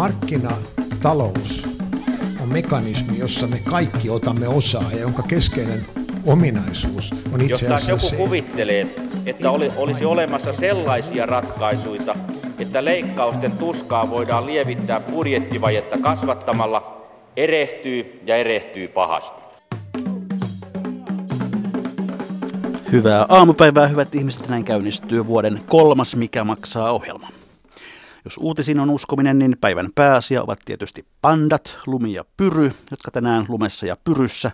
markkinatalous on mekanismi, jossa me kaikki otamme osaa ja jonka keskeinen ominaisuus on itse asiassa Jos se. joku kuvittelee, että oli, olisi olemassa sellaisia ratkaisuja, että leikkausten tuskaa voidaan lievittää budjettivajetta kasvattamalla, erehtyy ja erehtyy pahasti. Hyvää aamupäivää, hyvät ihmiset. Näin käynnistyy vuoden kolmas Mikä maksaa ohjelma. Jos uutisiin on uskominen, niin päivän pääasia ovat tietysti pandat, lumi ja pyry, jotka tänään lumessa ja pyryssä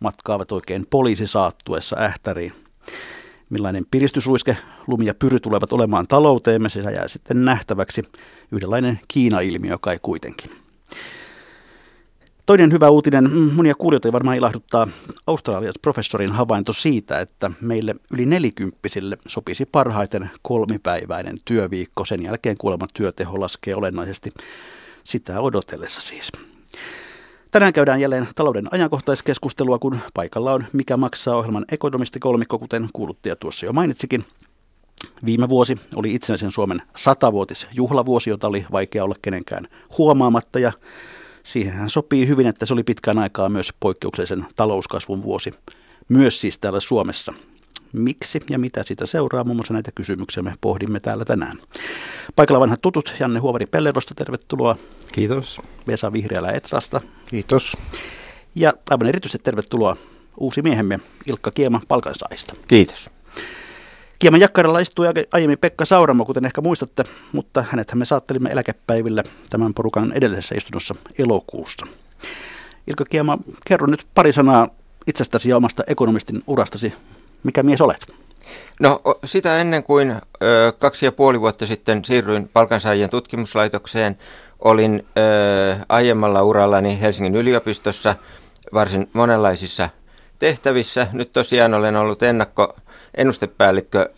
matkaavat oikein poliisi saattuessa ähtäriin. Millainen piristysruiske lumi ja pyry tulevat olemaan talouteemme, se jää sitten nähtäväksi. Yhdenlainen Kiina-ilmiö kai kuitenkin. Toinen hyvä uutinen, mm, monia kuulijoita varmaan ilahduttaa australialaisen professorin havainto siitä, että meille yli nelikymppisille sopisi parhaiten kolmipäiväinen työviikko. Sen jälkeen kuulemma työteho laskee olennaisesti sitä odotellessa siis. Tänään käydään jälleen talouden ajankohtaiskeskustelua, kun paikalla on Mikä maksaa ohjelman ekonomistikolmikko, kuten kuuluttaja tuossa jo mainitsikin. Viime vuosi oli itsenäisen Suomen satavuotis juhlavuosi, jota oli vaikea olla kenenkään huomaamatta ja Siihenhän sopii hyvin, että se oli pitkään aikaa myös poikkeuksellisen talouskasvun vuosi, myös siis täällä Suomessa. Miksi ja mitä siitä seuraa, muun muassa näitä kysymyksiä me pohdimme täällä tänään. Paikalla vanhat tutut, Janne Huovari Pellerosta, tervetuloa. Kiitos. Vesa Vihreälä Etrasta. Kiitos. Ja aivan erityisesti tervetuloa uusi miehemme Ilkka Kiema palkansaajista. Kiitos. Kieman jakkaralla istui aiemmin Pekka Sauramo, kuten ehkä muistatte, mutta hänethän me saattelimme eläkepäivillä tämän porukan edellisessä istunnossa elokuussa. Ilkka Kiema, kerro nyt pari sanaa itsestäsi ja omasta ekonomistin urastasi. Mikä mies olet? No sitä ennen kuin ö, kaksi ja puoli vuotta sitten siirryin palkansaajien tutkimuslaitokseen, olin ö, aiemmalla urallani Helsingin yliopistossa varsin monenlaisissa tehtävissä. Nyt tosiaan olen ollut ennakko ennustepäällikkö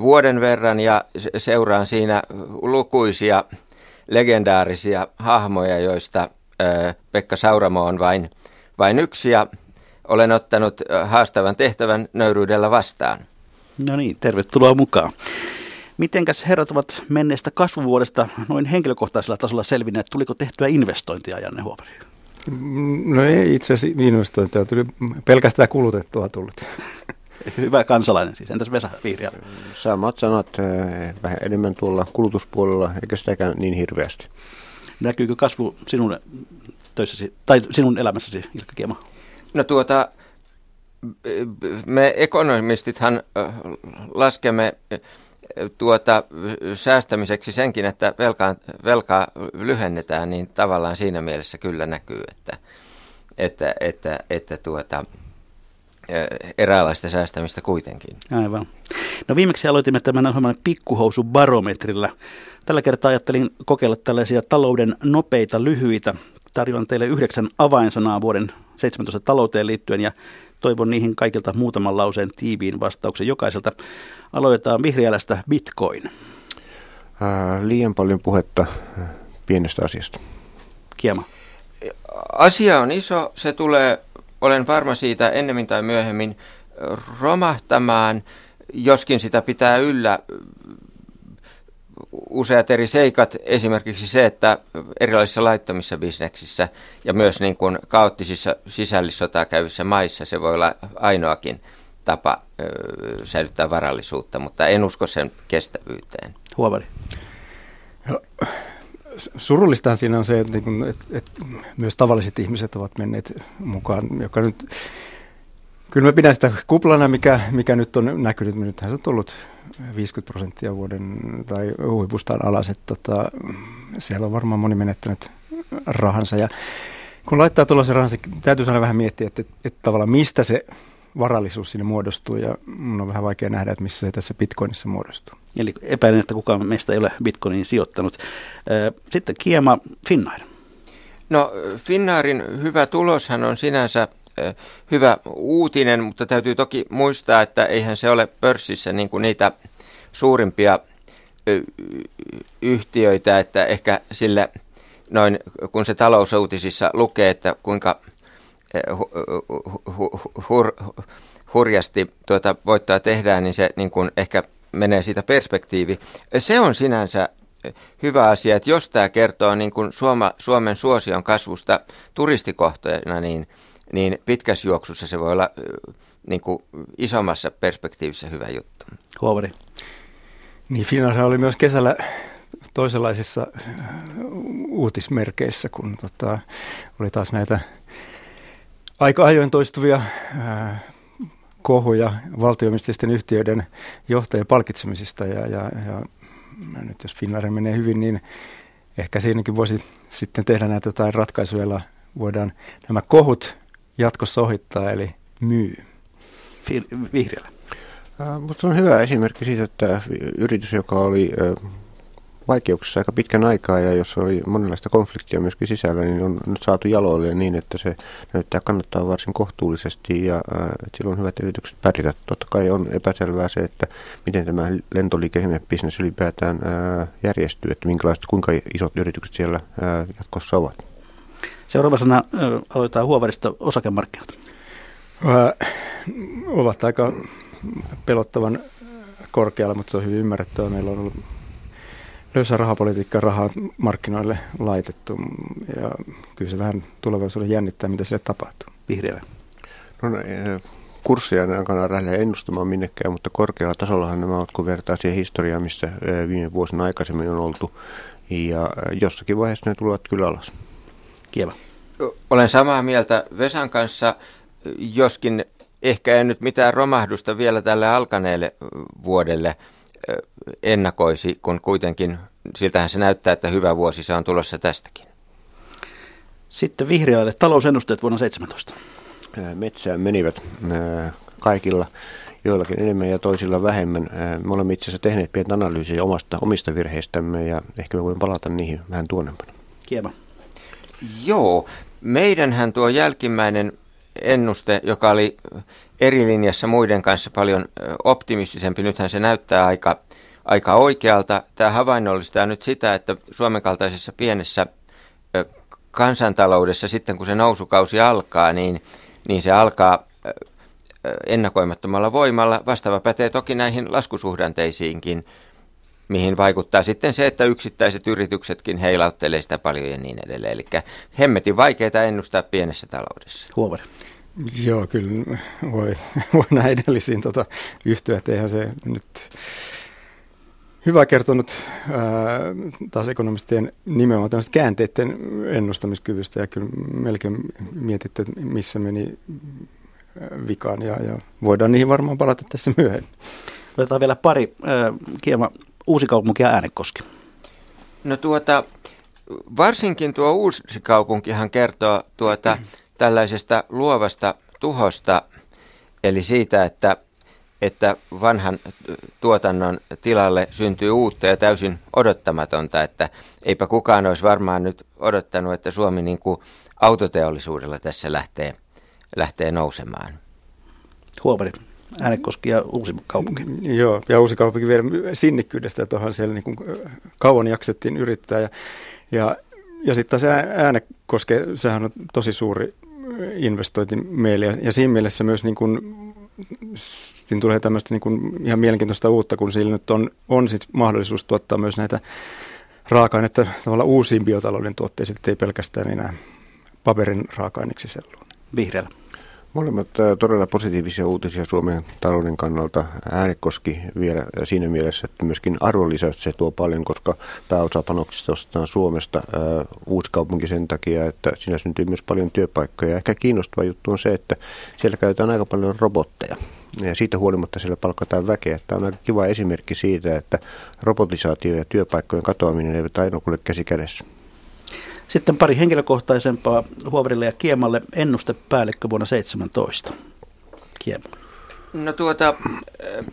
vuoden verran ja seuraan siinä lukuisia legendaarisia hahmoja, joista Pekka Sauramo on vain, vain yksi ja olen ottanut haastavan tehtävän nöyryydellä vastaan. No niin, tervetuloa mukaan. Mitenkäs herrat ovat menneestä kasvuvuodesta noin henkilökohtaisella tasolla selvinneet? Tuliko tehtyä investointia, Janne Huovari? No ei itse asiassa investointia, tuli pelkästään kulutettua tullut. Hyvä kansalainen siis. Entäs Vesa Vihriä? Samat sanat vähän enemmän tuolla kulutuspuolella, eikä sitäkään niin hirveästi. Näkyykö kasvu sinun töissäsi, tai sinun elämässäsi, Ilkka Kiema? No tuota, me ekonomistithan laskemme tuota, säästämiseksi senkin, että velkaa, velkaa lyhennetään, niin tavallaan siinä mielessä kyllä näkyy, että, että, että, että tuota, eräänlaista säästämistä kuitenkin. Aivan. No viimeksi aloitimme tämän ohjelman pikkuhousubarometrilla. Tällä kertaa ajattelin kokeilla tällaisia talouden nopeita lyhyitä. Tarjoan teille yhdeksän avainsanaa vuoden 17 talouteen liittyen ja toivon niihin kaikilta muutaman lauseen tiiviin vastauksen jokaiselta. Aloitetaan vihreälästä Bitcoin. Ää, liian paljon puhetta pienestä asiasta. Kiema. Asia on iso, se tulee olen varma siitä ennemmin tai myöhemmin romahtamaan, joskin sitä pitää yllä useat eri seikat, esimerkiksi se, että erilaisissa laittomissa bisneksissä ja myös niin kuin kaoottisissa sisällissotaa käyvissä maissa se voi olla ainoakin tapa ö, säilyttää varallisuutta, mutta en usko sen kestävyyteen. Huovari. Surullistahan siinä on se, että, niin että, että myös tavalliset ihmiset ovat menneet mukaan, joka nyt, kyllä mä pidän sitä kuplana, mikä, mikä nyt on näkynyt, nythän se on tullut 50 prosenttia vuoden tai huipustaan alas, että tota, siellä on varmaan moni menettänyt rahansa. Ja kun laittaa tuollaisen rahansa, täytyy aina vähän miettiä, että, että, että tavallaan mistä se varallisuus sinne muodostuu ja mun on vähän vaikea nähdä, että missä se tässä bitcoinissa muodostuu. Eli epäilen, että kukaan meistä ei ole bitcoiniin sijoittanut. Sitten Kiema Finnair. No Finnairin hyvä tuloshan on sinänsä hyvä uutinen, mutta täytyy toki muistaa, että eihän se ole pörssissä niin kuin niitä suurimpia yhtiöitä, että ehkä sille noin, kun se talousuutisissa lukee, että kuinka hu, hur, hurjasti tuota voittoa tehdään, niin se niin kuin ehkä menee siitä perspektiivi. Se on sinänsä hyvä asia, että jos tämä kertoo niin kuin Suoma, Suomen suosion kasvusta turistikohteena, niin, niin pitkässä juoksussa se voi olla niin kuin isommassa perspektiivissä hyvä juttu. Huovari. Niin Finnair oli myös kesällä toisenlaisissa uutismerkeissä, kun tota, oli taas näitä aika ajoin toistuvia ää, kohuja valtiomististen yhtiöiden johtajien palkitsemisista ja, ja, ja nyt jos Finnair menee hyvin, niin ehkä siinäkin voisi sitten tehdä näitä jotain ratkaisuja, joilla voidaan nämä kohut jatkossa ohittaa, eli myy. Vihreällä. Mutta on hyvä esimerkki siitä, että yritys, joka oli vaikeuksissa aika pitkän aikaa ja jos oli monenlaista konfliktia myöskin sisällä, niin on nyt saatu jaloille niin, että se näyttää kannattaa varsin kohtuullisesti ja äh, että sillä on hyvät edellytykset pärjätä. Totta kai on epäselvää se, että miten tämä lentoliikennebisnes ylipäätään äh, järjestyy, että minkälaiset, kuinka isot yritykset siellä äh, jatkossa ovat. Seuraavana äh, aloitetaan Huovarista osakemarkkinat. Äh, ovat aika pelottavan korkealla, mutta se on hyvin ymmärrettävä. Meillä on ollut löysä rahapolitiikka rahaa markkinoille laitettu ja kyllä se vähän tulevaisuuden jännittää, mitä sille tapahtuu. Vihreällä. No, no kurssia en aikana lähde ennustamaan minnekään, mutta korkealla tasollahan nämä ovat, kun vertaa siihen historiaan, missä viime vuosina aikaisemmin on oltu. Ja jossakin vaiheessa ne tulevat kyllä alas. Kieva. Olen samaa mieltä Vesan kanssa, joskin ehkä en nyt mitään romahdusta vielä tälle alkaneelle vuodelle – ennakoisi, kun kuitenkin siltähän se näyttää, että hyvä vuosi se on tulossa tästäkin. Sitten vihreälle talousennusteet vuonna 17. Metsään menivät kaikilla, joillakin enemmän ja toisilla vähemmän. Me olemme itse asiassa tehneet pientä analyysiä omasta, omista virheistämme ja ehkä me voimme palata niihin vähän tuonnempana. Kiema. Joo, meidänhän tuo jälkimmäinen ennuste, joka oli eri linjassa muiden kanssa paljon optimistisempi. Nythän se näyttää aika, aika oikealta. Tämä havainnollistaa nyt sitä, että Suomen kaltaisessa pienessä kansantaloudessa sitten kun se nousukausi alkaa, niin, niin se alkaa ennakoimattomalla voimalla. Vastaava pätee toki näihin laskusuhdanteisiinkin, mihin vaikuttaa sitten se, että yksittäiset yrityksetkin heilauttelee sitä paljon ja niin edelleen. Eli hemmetin vaikeaa ennustaa pienessä taloudessa. Huomari. Joo, kyllä voi, voi näin edellisiin tota, yhtyä, että eihän se nyt hyvä kertonut ää, taas ekonomistien nimenomaan tämmöistä käänteiden ennustamiskyvystä ja kyllä melkein mietitty, että missä meni vikaan ja, ja voidaan niihin varmaan palata tässä myöhemmin. Otetaan vielä pari äh, kiema Uusikaupunki ja Äänekoski. No tuota, varsinkin tuo Uusikaupunkihan kertoo tuota tällaisesta luovasta tuhosta, eli siitä, että, että vanhan tuotannon tilalle syntyy uutta ja täysin odottamatonta, että eipä kukaan olisi varmaan nyt odottanut, että Suomi niin kuin autoteollisuudella tässä lähtee, lähtee nousemaan. Huomari. Äänekoski ja Uusi kaupunki. Joo, ja Uusi kaupunki vielä sinnikkyydestä, että onhan siellä niin kuin kauan jaksettiin yrittää. Ja, ja, ja sitten se Äänekoske, sehän on tosi suuri investointi meille. Ja, siinä mielessä myös niin kuin, siinä tulee tämmöistä niin kuin ihan mielenkiintoista uutta, kun sillä nyt on, on sit mahdollisuus tuottaa myös näitä raaka-ainetta tavallaan uusiin biotalouden tuotteisiin, ei pelkästään enää paperin raaka-aineeksi selluun. Vihreällä. Molemmat todella positiivisia uutisia Suomen talouden kannalta. Äänekoski vielä siinä mielessä, että myöskin arvonlisäys se tuo paljon, koska pääosa panoksista ostetaan Suomesta uusi kaupunki sen takia, että siinä syntyy myös paljon työpaikkoja. Ehkä kiinnostava juttu on se, että siellä käytetään aika paljon robotteja. Ja siitä huolimatta siellä palkataan väkeä. Tämä on aika kiva esimerkki siitä, että robotisaatio ja työpaikkojen katoaminen eivät aina kulje käsi kädessä. Sitten pari henkilökohtaisempaa Huoverille ja Kiemalle ennustepäällikkö vuonna 17. Kiema. No tuota, äh,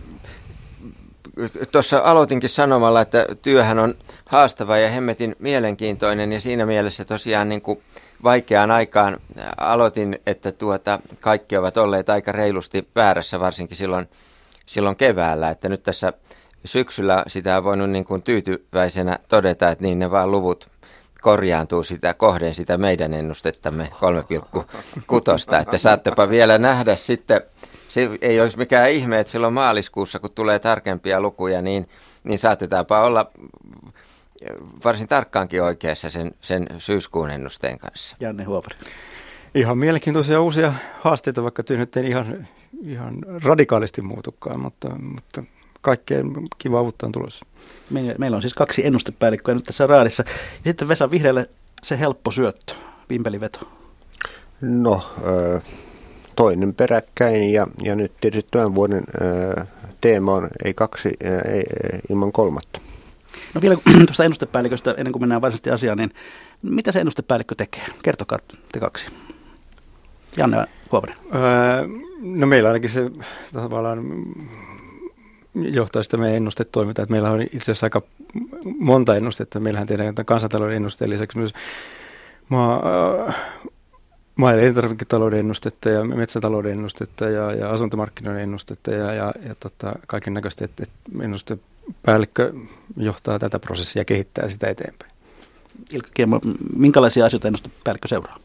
tuossa aloitinkin sanomalla, että työhän on haastava ja hemmetin mielenkiintoinen ja siinä mielessä tosiaan niin kuin vaikeaan aikaan aloitin, että tuota, kaikki ovat olleet aika reilusti väärässä, varsinkin silloin, silloin keväällä, että nyt tässä syksyllä sitä on voinut niin kuin tyytyväisenä todeta, että niin ne vaan luvut korjaantuu sitä kohden sitä meidän ennustettamme 3,6, että saattepa vielä nähdä sitten, se ei olisi mikään ihme, että silloin maaliskuussa, kun tulee tarkempia lukuja, niin, niin saatetaanpa olla varsin tarkkaankin oikeassa sen, sen syyskuun ennusteen kanssa. Janne Huopari. Ihan mielenkiintoisia uusia haasteita, vaikka työ nyt ei ihan, ihan radikaalisti muutukaan, mutta, mutta kaikkeen kiva uutta on tulossa. Meillä on siis kaksi ennustepäällikköä nyt tässä raadissa. Ja sitten Vesa Vihreälle se helppo syöttö, vimpeliveto. No, toinen peräkkäin ja, ja nyt tietysti tämän vuoden teema on ei kaksi ei, ilman kolmatta. No vielä tuosta ennustepäälliköstä, ennen kuin mennään varsinaisesti asiaan, niin mitä se ennustepäällikkö tekee? Kertokaa te kaksi. Janne Huovanen. Öö, no meillä ainakin se tavallaan johtaa sitä meidän ennustetoimintaa. Että meillä on itse asiassa aika monta ennustetta. Meillähän tehdään kansantalouden ennusteen lisäksi myös maa, maa- ja elintarviketalouden ennustetta ja metsätalouden ennustetta ja, ja asuntomarkkinoiden ennustetta ja, ja, ja tota, kaiken näköistä, että, että ennustepäällikkö johtaa tätä prosessia ja kehittää sitä eteenpäin. Ilkka Kiemo, minkälaisia asioita ennustepäällikkö seuraa?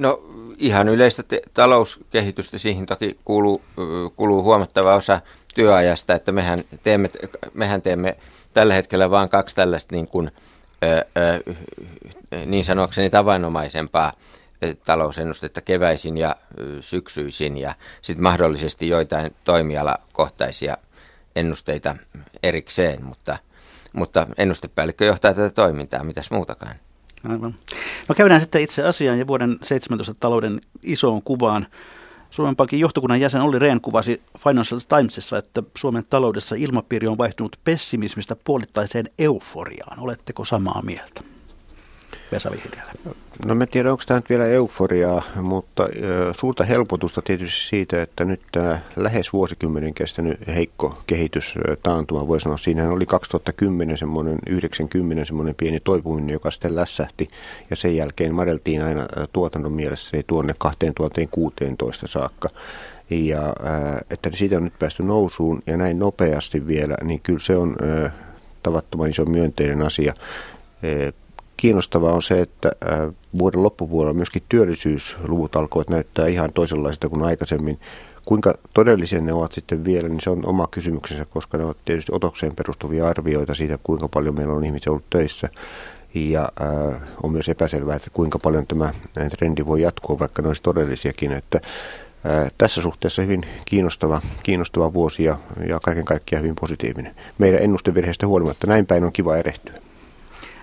No ihan yleistä te- talouskehitystä, siihen toki kuuluu, kuuluu huomattava osa työajasta, että mehän teemme, mehän teemme tällä hetkellä vain kaksi tällaista niin, kuin, niin sanoakseni tavanomaisempaa talousennustetta keväisin ja syksyisin ja sitten mahdollisesti joitain toimialakohtaisia ennusteita erikseen, mutta, mutta ennustepäällikkö johtaa tätä toimintaa, mitäs muutakaan. Aivan. No käydään sitten itse asiaan ja vuoden 17 talouden isoon kuvaan. Suomen Pankin johtokunnan jäsen Olli Rehn kuvasi Financial Timesissa, että Suomen taloudessa ilmapiiri on vaihtunut pessimismistä puolittaiseen euforiaan. Oletteko samaa mieltä? Vesa Vihriälä. No mä tiedän, onko tämä nyt vielä euforiaa, mutta suurta helpotusta tietysti siitä, että nyt tämä lähes vuosikymmenen kestänyt heikko kehitys taantuma, voi sanoa, siinä oli 2010 semmoinen, 90 semmoinen pieni toipuminen, joka sitten lässähti. Ja sen jälkeen madeltiin aina tuotannon mielessä tuonne 2016 saakka. Ja että siitä on nyt päästy nousuun ja näin nopeasti vielä, niin kyllä se on tavattoman iso myönteinen asia kiinnostavaa on se, että vuoden loppupuolella myöskin työllisyysluvut alkoivat näyttää ihan toisenlaisilta kuin aikaisemmin. Kuinka todellisia ne ovat sitten vielä, niin se on oma kysymyksensä, koska ne ovat tietysti otokseen perustuvia arvioita siitä, kuinka paljon meillä on ihmisiä ollut töissä. Ja äh, on myös epäselvää, että kuinka paljon tämä trendi voi jatkua, vaikka ne olisi todellisiakin. Että, äh, tässä suhteessa hyvin kiinnostava, kiinnostava vuosi ja, ja kaiken kaikkiaan hyvin positiivinen. Meidän ennustevirheistä huolimatta näin päin on kiva erehtyä.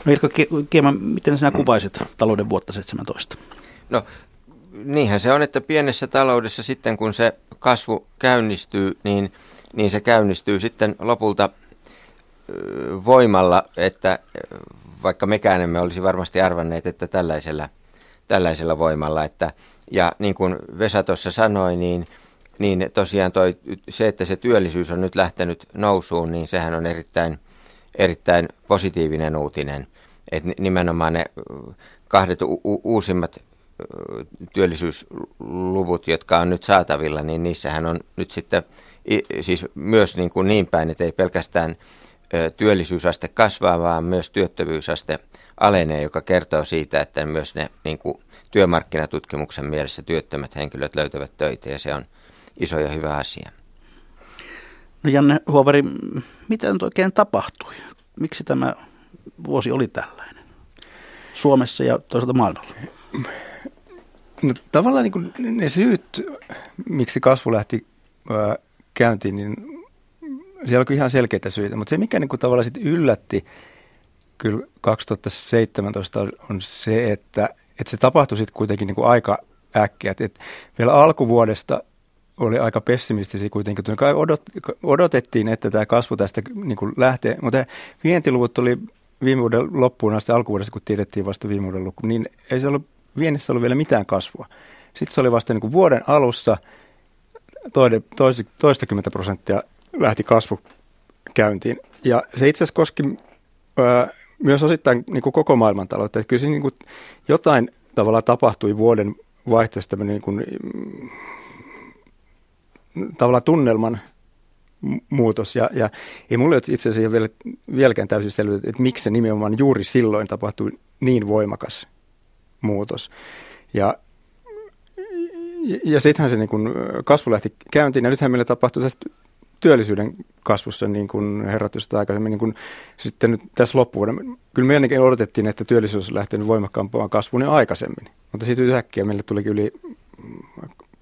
No Ilkka Kiema, miten sinä kuvaisit talouden vuotta 17? No niinhän se on, että pienessä taloudessa sitten kun se kasvu käynnistyy, niin, niin se käynnistyy sitten lopulta voimalla, että vaikka mekään emme olisi varmasti arvanneet, että tällaisella, tällaisella voimalla. Että, ja niin kuin Vesa tuossa sanoi, niin, niin tosiaan toi, se, että se työllisyys on nyt lähtenyt nousuun, niin sehän on erittäin, erittäin positiivinen uutinen. Että nimenomaan ne kahdet u- uusimmat työllisyysluvut, jotka on nyt saatavilla, niin niissähän on nyt sitten siis myös niin, kuin niin päin, että ei pelkästään työllisyysaste kasvaa, vaan myös työttömyysaste alenee, joka kertoo siitä, että myös ne niin kuin työmarkkinatutkimuksen mielessä työttömät henkilöt löytävät töitä ja se on iso ja hyvä asia. No Janne Huovari, mitä nyt oikein tapahtui? Miksi tämä vuosi oli tällainen Suomessa ja toisaalta maailmalla? No, tavallaan niin kuin ne syyt, miksi kasvu lähti ää, käyntiin, niin siellä on ihan selkeitä syitä. Mutta se, mikä niin kuin tavallaan sitten yllätti kyllä 2017 on se, että, että se tapahtui sitten kuitenkin niin kuin aika äkkiä. Et, et vielä alkuvuodesta oli aika pessimistisiä kuitenkin. Odot, odotettiin, että tämä kasvu tästä niin kuin lähtee, mutta vientiluvut oli viime vuoden loppuun asti alkuvuodesta, kun tiedettiin vasta viime vuoden loppuun, niin ei se ollut, viennissä ollut vielä mitään kasvua. Sitten se oli vasta niin kuin vuoden alussa toide, tois, toistakymmentä prosenttia lähti kasvu käyntiin. Ja se itse asiassa koski ää, myös osittain niin kuin koko maailmantaloutta. Että kyllä se niin kuin jotain tavalla tapahtui vuoden vaihteessa tämmöinen niin kuin, tavallaan tunnelman muutos. Ja, ja ei mulle itse asiassa vielä, vieläkään täysin selvä, että miksi se nimenomaan juuri silloin tapahtui niin voimakas muutos. Ja, ja sittenhän se niin kun kasvu lähti käyntiin ja nythän meillä tapahtui tästä työllisyyden kasvussa, niin kuin herrat aikaisemmin, niin kuin sitten nyt tässä loppuvuonna. Kyllä me ainakin odotettiin, että työllisyys olisi lähtenyt voimakkaampaan kasvuun jo aikaisemmin, mutta siitä yhtäkkiä meille tulikin yli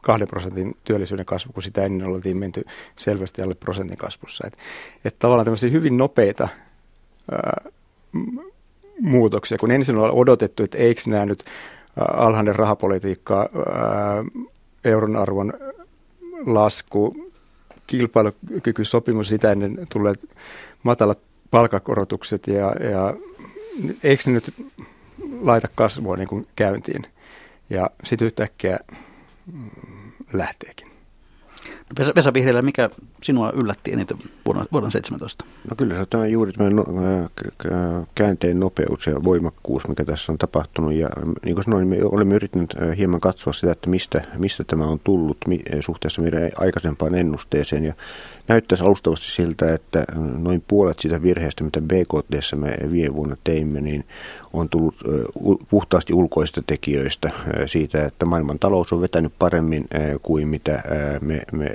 kahden prosentin työllisyyden kasvu, kun sitä ennen oltiin menty selvästi alle prosentin kasvussa. Että et tavallaan tämmöisiä hyvin nopeita ää, muutoksia, kun ensin on odotettu, että eikö nämä nyt alhainen rahapolitiikka, ää, euron arvon lasku, kilpailukykysopimus, sitä ennen tulleet matalat palkakorotukset ja, ja eikö ne nyt laita kasvua niin kuin käyntiin. Ja sitten yhtäkkiä mm, lähteekin. Vesa, Vesa Vihreälä, mikä sinua yllätti eniten vuonna, vuonna 17? No kyllä se on juuri tämä no, käänteen nopeus ja voimakkuus, mikä tässä on tapahtunut. Ja niin kuin sanoin, me olemme yrittäneet hieman katsoa sitä, että mistä, mistä tämä on tullut suhteessa meidän aikaisempaan ennusteeseen. Ja näyttäisi alustavasti siltä, että noin puolet siitä virheestä, mitä BKT me viime vuonna teimme, niin on tullut puhtaasti ulkoista tekijöistä siitä, että maailman talous on vetänyt paremmin kuin mitä me, me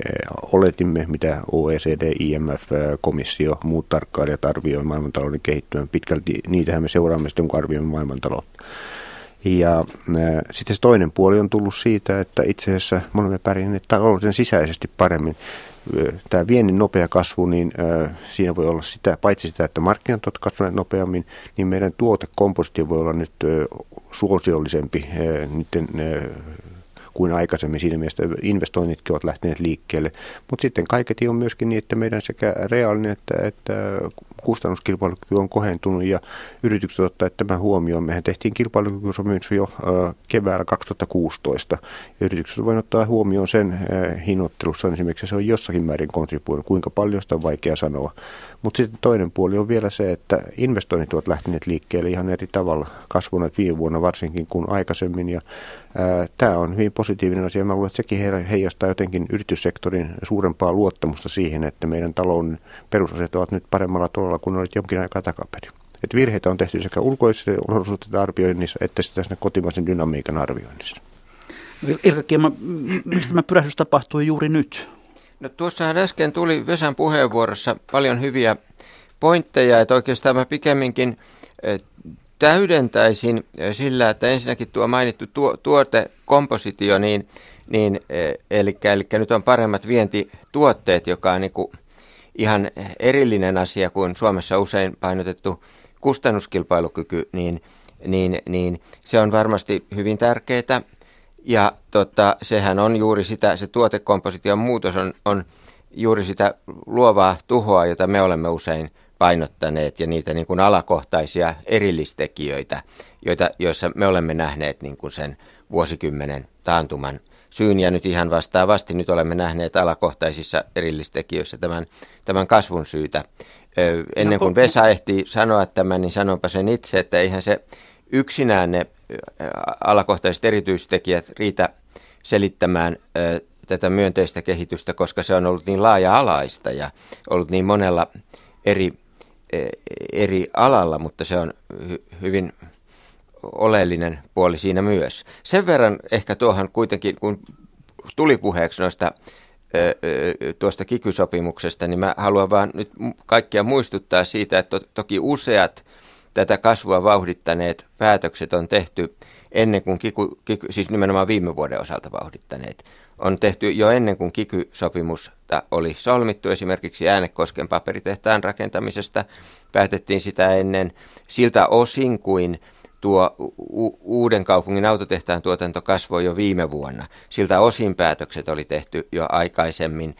oletimme, mitä OECD, IMF, komissio, muut tarkkailijat arvioivat maailmantalouden kehittyvän. Pitkälti niitähän me seuraamme sitten, kun arvioimme maailmantaloutta. Ja äh, sitten se toinen puoli on tullut siitä, että itse asiassa me olemme pärjänneet talouden sisäisesti paremmin tämä viennin nopea kasvu, niin siinä voi olla sitä, paitsi sitä, että markkinat ovat kasvaneet nopeammin, niin meidän tuotekompositio voi olla nyt suosiollisempi niiden kuin aikaisemmin. Siinä mielessä investoinnitkin ovat lähteneet liikkeelle. Mutta sitten kaiketi on myöskin niin, että meidän sekä reaalinen että, että kustannuskilpailukyky on kohentunut ja yritykset ottaa tämän huomioon. Mehän tehtiin kilpailukykysopimus jo keväällä 2016 ja yritykset voivat ottaa huomioon sen hinnoittelussa esimerkiksi se on jossakin määrin kontribuoinut. Kuinka paljon sitä on vaikea sanoa. Mutta sitten toinen puoli on vielä se, että investoinnit ovat lähteneet liikkeelle ihan eri tavalla kasvuneet viime vuonna varsinkin kuin aikaisemmin ja Tämä on hyvin positiivinen asia. Mä luulen, että sekin heijastaa jotenkin yrityssektorin suurempaa luottamusta siihen, että meidän talouden perusasiat ovat nyt paremmalla tolalla kuin olit jonkin aikaa takaperin. Että virheitä on tehty sekä ulkoisissa olosuhteiden arvioinnissa että sitten tässä kotimaisen dynamiikan arvioinnissa. Ilkka Kiema, mistä tämä pyrähdys tapahtui juuri nyt? No tuossahan äsken tuli Vesan puheenvuorossa paljon hyviä pointteja, että oikeastaan mä pikemminkin täydentäisin sillä, että ensinnäkin tuo mainittu tuo, tuotekompositio, niin, niin eli, eli nyt on paremmat vientituotteet, joka on niin kuin ihan erillinen asia kuin Suomessa usein painotettu kustannuskilpailukyky, niin, niin, niin se on varmasti hyvin tärkeää. Ja tota, sehän on juuri sitä, se tuotekomposition muutos on, on juuri sitä luovaa tuhoa, jota me olemme usein painottaneet ja niitä niin kuin alakohtaisia erillistekijöitä, joita, joissa me olemme nähneet niin kuin sen vuosikymmenen taantuman syyn ja nyt ihan vastaavasti nyt olemme nähneet alakohtaisissa erillistekijöissä tämän, tämän kasvun syytä. Ö, ennen kuin Vesa ehti sanoa tämän, niin sanonpa sen itse, että eihän se yksinään ne alakohtaiset erityistekijät riitä selittämään ö, tätä myönteistä kehitystä, koska se on ollut niin laaja-alaista ja ollut niin monella eri eri alalla, mutta se on hy- hyvin oleellinen puoli siinä myös. Sen verran ehkä tuohon kuitenkin, kun tuli puheeksi noista tuosta kikysopimuksesta, niin mä haluan vaan nyt kaikkia muistuttaa siitä, että to- toki useat tätä kasvua vauhdittaneet päätökset on tehty ennen kuin kiku, kiky, siis nimenomaan viime vuoden osalta vauhdittaneet on tehty jo ennen kuin kiky-sopimusta oli solmittu. Esimerkiksi Äänekosken paperitehtaan rakentamisesta päätettiin sitä ennen siltä osin kuin tuo u- uuden kaupungin autotehtaan tuotanto kasvoi jo viime vuonna. Siltä osin päätökset oli tehty jo aikaisemmin.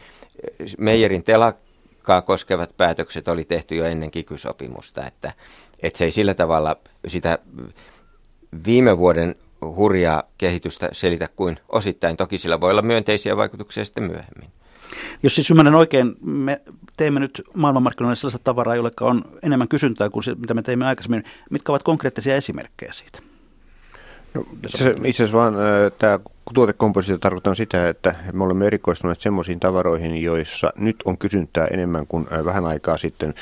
Meijerin telakkaa koskevat päätökset oli tehty jo ennen kikysopimusta, että, että se ei sillä tavalla sitä viime vuoden hurjaa kehitystä selitä kuin osittain. Toki sillä voi olla myönteisiä vaikutuksia sitten myöhemmin. Jos siis ymmärrän oikein, me teemme nyt maailmanmarkkinoille sellaista tavaraa, jolle on enemmän kysyntää kuin se, mitä me teimme aikaisemmin. Mitkä ovat konkreettisia esimerkkejä siitä? No, itse asiassa vaan tämä tuotekompositio tarkoittaa sitä, että me olemme erikoistuneet semmoisiin tavaroihin, joissa nyt on kysyntää enemmän kuin vähän aikaa sitten.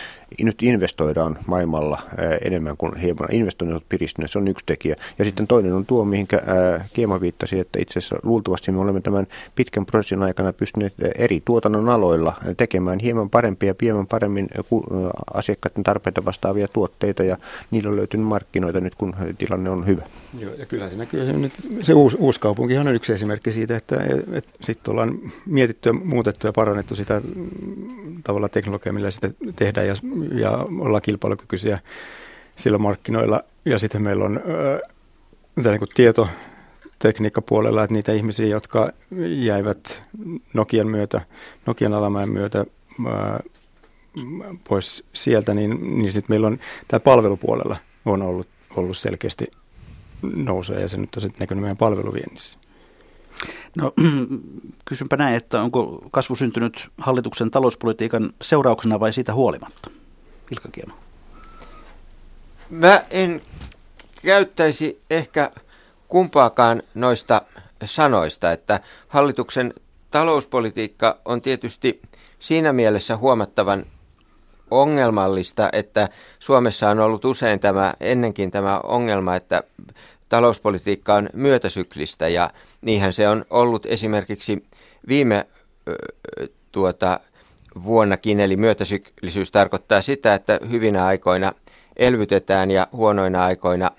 Nyt investoidaan maailmalla enemmän kuin hieman investoinnit ovat piristyneet, se on yksi tekijä. Ja sitten toinen on tuo, mihinkä Kiema viittasi, että itse asiassa luultavasti me olemme tämän pitkän prosessin aikana pystyneet eri tuotannon aloilla tekemään hieman parempia, hieman paremmin asiakkaiden tarpeita vastaavia tuotteita ja niillä on löytynyt markkinoita nyt, kun tilanne on hyvä. Joo, ja kyllä siinä kyllä se, nyt, se uusi, uusi kaupunki on yksi esimerkki siitä, että et, sitten ollaan mietitty ja muutettu ja parannettu sitä mm, tavalla teknologiaa, millä sitä tehdään ja, ja ollaan kilpailukykyisiä sillä markkinoilla. Ja sitten meillä on äh, niin kuin tieto, tekniikkapuolella, että niitä ihmisiä, jotka jäivät Nokian myötä, Nokian alamäen myötä ää, pois sieltä, niin, niin sitten meillä on tämä palvelupuolella on ollut, ollut selkeästi nousua ja se nyt on sitten näkynyt meidän palveluviennissä. No kysynpä näin, että onko kasvu syntynyt hallituksen talouspolitiikan seurauksena vai siitä huolimatta? Ilkka Kiema. Mä en käyttäisi ehkä kumpaakaan noista sanoista, että hallituksen talouspolitiikka on tietysti siinä mielessä huomattavan ongelmallista, että Suomessa on ollut usein tämä, ennenkin tämä ongelma, että talouspolitiikka on myötäsyklistä ja niinhän se on ollut esimerkiksi viime tuota, vuonnakin, eli myötäsyklisyys tarkoittaa sitä, että hyvinä aikoina elvytetään ja huonoina aikoina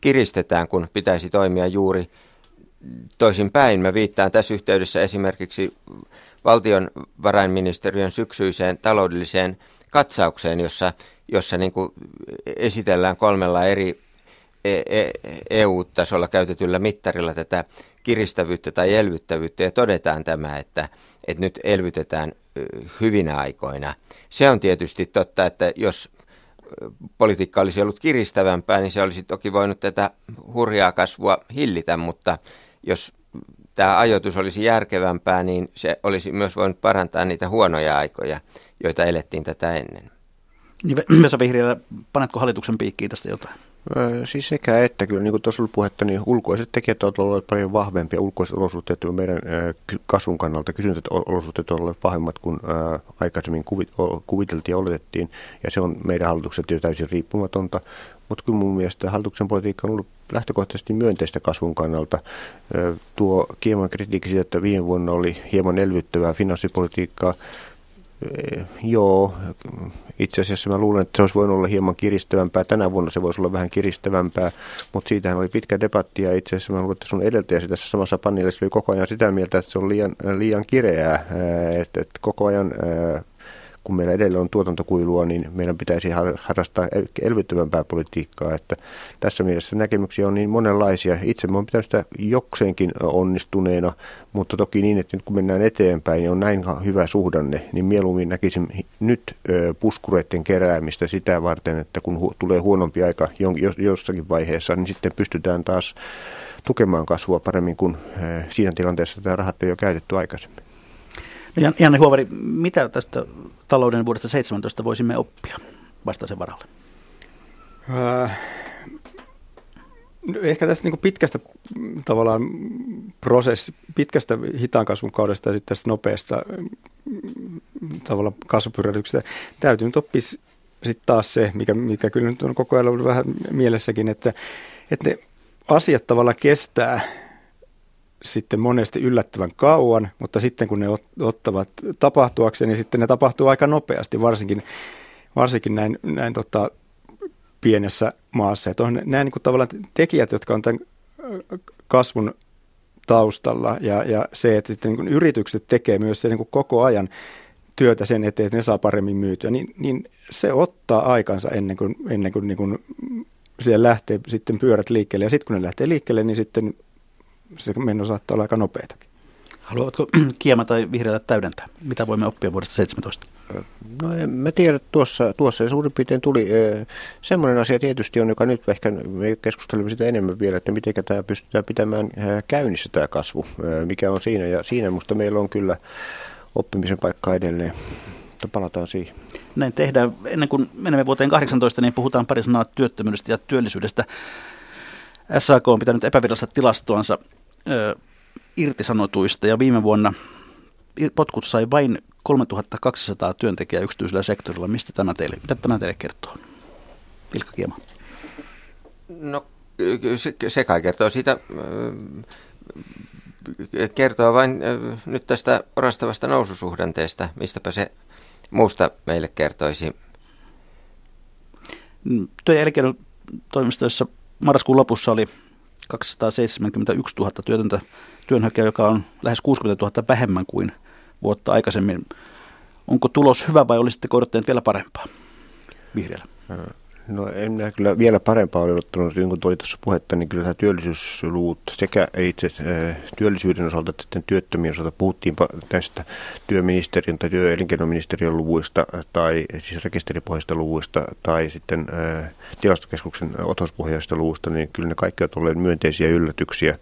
kiristetään, kun pitäisi toimia juuri toisinpäin. Mä viittaan tässä yhteydessä esimerkiksi valtionvarainministeriön syksyiseen taloudelliseen katsaukseen, jossa, jossa niin kuin esitellään kolmella eri EU-tasolla e käytetyllä mittarilla tätä kiristävyyttä tai elvyttävyyttä ja todetaan tämä, että, että nyt elvytetään hyvinä aikoina. Se on tietysti totta, että jos politiikka olisi ollut kiristävämpää, niin se olisi toki voinut tätä hurjaa kasvua hillitä, mutta jos tämä ajoitus olisi järkevämpää, niin se olisi myös voinut parantaa niitä huonoja aikoja, joita elettiin tätä ennen. Niin Vesa Vihriälä, panetko hallituksen piikkiin tästä jotain? Siis sekä että kyllä, niin kuin tuossa oli puhetta, niin ulkoiset tekijät ovat olleet paljon vahvempia. Ulkoiset olosuhteet meidän kasvun kannalta, olosuhteet ovat olleet pahemmat kuin aikaisemmin kuviteltiin ja oletettiin. Ja se on meidän hallitukset jo täysin riippumatonta. Mutta kyllä mun mielestä hallituksen politiikka on ollut lähtökohtaisesti myönteistä kasvun kannalta. Tuo kieman kritiikki siitä, että viime vuonna oli hieman elvyttävää finanssipolitiikkaa, Joo, itse asiassa mä luulen, että se olisi voinut olla hieman kiristävämpää. Tänä vuonna se voisi olla vähän kiristävämpää, mutta siitähän oli pitkä debatti ja itse asiassa mä luulen, että sun edeltäjäsi tässä samassa paneelissa oli koko ajan sitä mieltä, että se on liian, liian kireää, että, että koko ajan kun meillä edelleen on tuotantokuilua, niin meidän pitäisi harrastaa elvyttävämpää politiikkaa. Että tässä mielessä näkemyksiä on niin monenlaisia. Itse oon pitänyt sitä jokseenkin onnistuneena, mutta toki niin, että nyt kun mennään eteenpäin niin on näin hyvä suhdanne, niin mieluummin näkisin nyt puskureiden keräämistä sitä varten, että kun tulee huonompi aika jossakin vaiheessa, niin sitten pystytään taas tukemaan kasvua paremmin kuin siinä tilanteessa, että rahat ei ole käytetty aikaisemmin. No Janne Huovari, mitä tästä talouden vuodesta 17 voisimme oppia vastaisen varalle? Äh, ehkä tästä niin pitkästä tavallaan prosessi, pitkästä hitaan kasvun kaudesta ja sitten tästä nopeasta tavallaan kasvupyrähdyksestä täytyy nyt oppia sitten taas se, mikä, mikä kyllä nyt on koko ajan ollut vähän mielessäkin, että, että ne asiat tavallaan kestää sitten monesti yllättävän kauan, mutta sitten kun ne ottavat tapahtuakseen, niin sitten ne tapahtuu aika nopeasti, varsinkin, varsinkin näin, näin tota, pienessä maassa. Että on nämä niin kuin tavallaan tekijät, jotka on tämän kasvun taustalla ja, ja se, että sitten niin yritykset tekee myös se niin koko ajan työtä sen eteen, että ne saa paremmin myytyä, niin, niin se ottaa aikansa ennen kuin, ennen kuin, niin kuin siellä lähtee sitten pyörät liikkeelle. Ja sitten kun ne lähtee liikkeelle, niin sitten se meno saattaa olla aika nopeatakin. Haluatko Kiema tai Vihreällä täydentää? Mitä voimme oppia vuodesta 17? No en mä tiedä, tuossa, tuossa suurin piirtein tuli semmoinen asia tietysti on, joka nyt ehkä me keskustelemme sitä enemmän vielä, että miten tämä pystytään pitämään käynnissä tämä kasvu, mikä on siinä. Ja siinä musta meillä on kyllä oppimisen paikka edelleen, mutta palataan siihen. Näin tehdään. Ennen kuin menemme vuoteen 18, niin puhutaan pari sanaa työttömyydestä ja työllisyydestä. SAK on pitänyt epävirallista tilastoansa ö, irtisanotuista ja viime vuonna potkut sai vain 3200 työntekijää yksityisellä sektorilla. Mistä tämä teille, mitä tämä teille kertoo? Ilkka Kiema. No se, se kai kertoo siitä, kertoo vain nyt tästä orastavasta noususuhdanteesta, mistäpä se muusta meille kertoisi. Työ- ja elinkeinotoimistoissa marraskuun lopussa oli 271 000 työtöntä työnhakijaa, joka on lähes 60 000 vähemmän kuin vuotta aikaisemmin. Onko tulos hyvä vai olisitte odottaneet vielä parempaa vihreällä? No en minä kyllä vielä parempaa ole odottanut, niin kuin tuli tuossa puhetta, niin kyllä tämä työllisyysluvut sekä itse äh, työllisyyden osalta että sitten työttömien osalta puhuttiin tästä työministeriön tai työ- elinkeinoministeriön luvuista tai siis rekisteripohjaisista luvuista tai sitten äh, tilastokeskuksen otospohjaisista luvuista, niin kyllä ne kaikki ovat olleet myönteisiä yllätyksiä.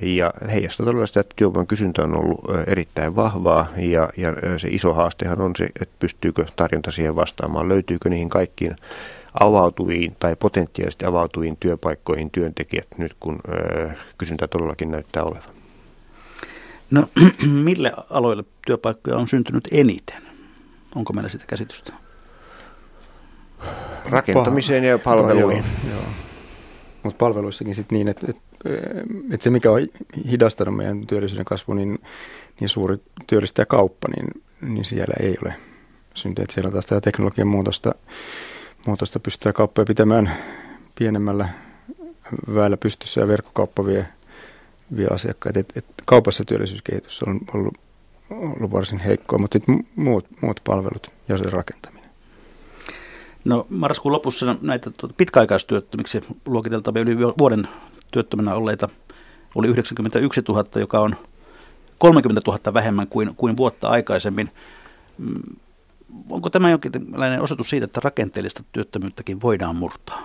Ja heijastaa todella sitä, että työvoiman kysyntä on ollut erittäin vahvaa ja, ja se iso haastehan on se, että pystyykö tarjonta siihen vastaamaan, löytyykö niihin kaikkiin avautuviin tai potentiaalisesti avautuviin työpaikkoihin työntekijät nyt, kun ö, kysyntä todellakin näyttää olevan? No, mille aloille työpaikkoja on syntynyt eniten? Onko meillä sitä käsitystä? Rakentamiseen ja palveluihin. Joo, joo. Mutta palveluissakin sitten niin, että, että, että se mikä on hidastanut meidän työllisyyden kasvu, niin, niin suuri työllistäjäkauppa, niin, niin siellä ei ole syntynyt. Siellä on taas tämä teknologian muutosta muutosta pystytään kauppoja pitämään pienemmällä väellä pystyssä ja verkkokauppa vie, vie asiakkaita. Et, et kaupassa työllisyyskehitys on ollut, ollut varsin heikkoa, mutta sitten muut, muut palvelut ja se rakentaminen. No marraskuun lopussa näitä tuota, pitkäaikaistyöttömiksi luokiteltavia yli vuoden työttömänä olleita oli 91 000, joka on 30 000 vähemmän kuin, kuin vuotta aikaisemmin. Onko tämä jonkinlainen osoitus siitä, että rakenteellista työttömyyttäkin voidaan murtaa?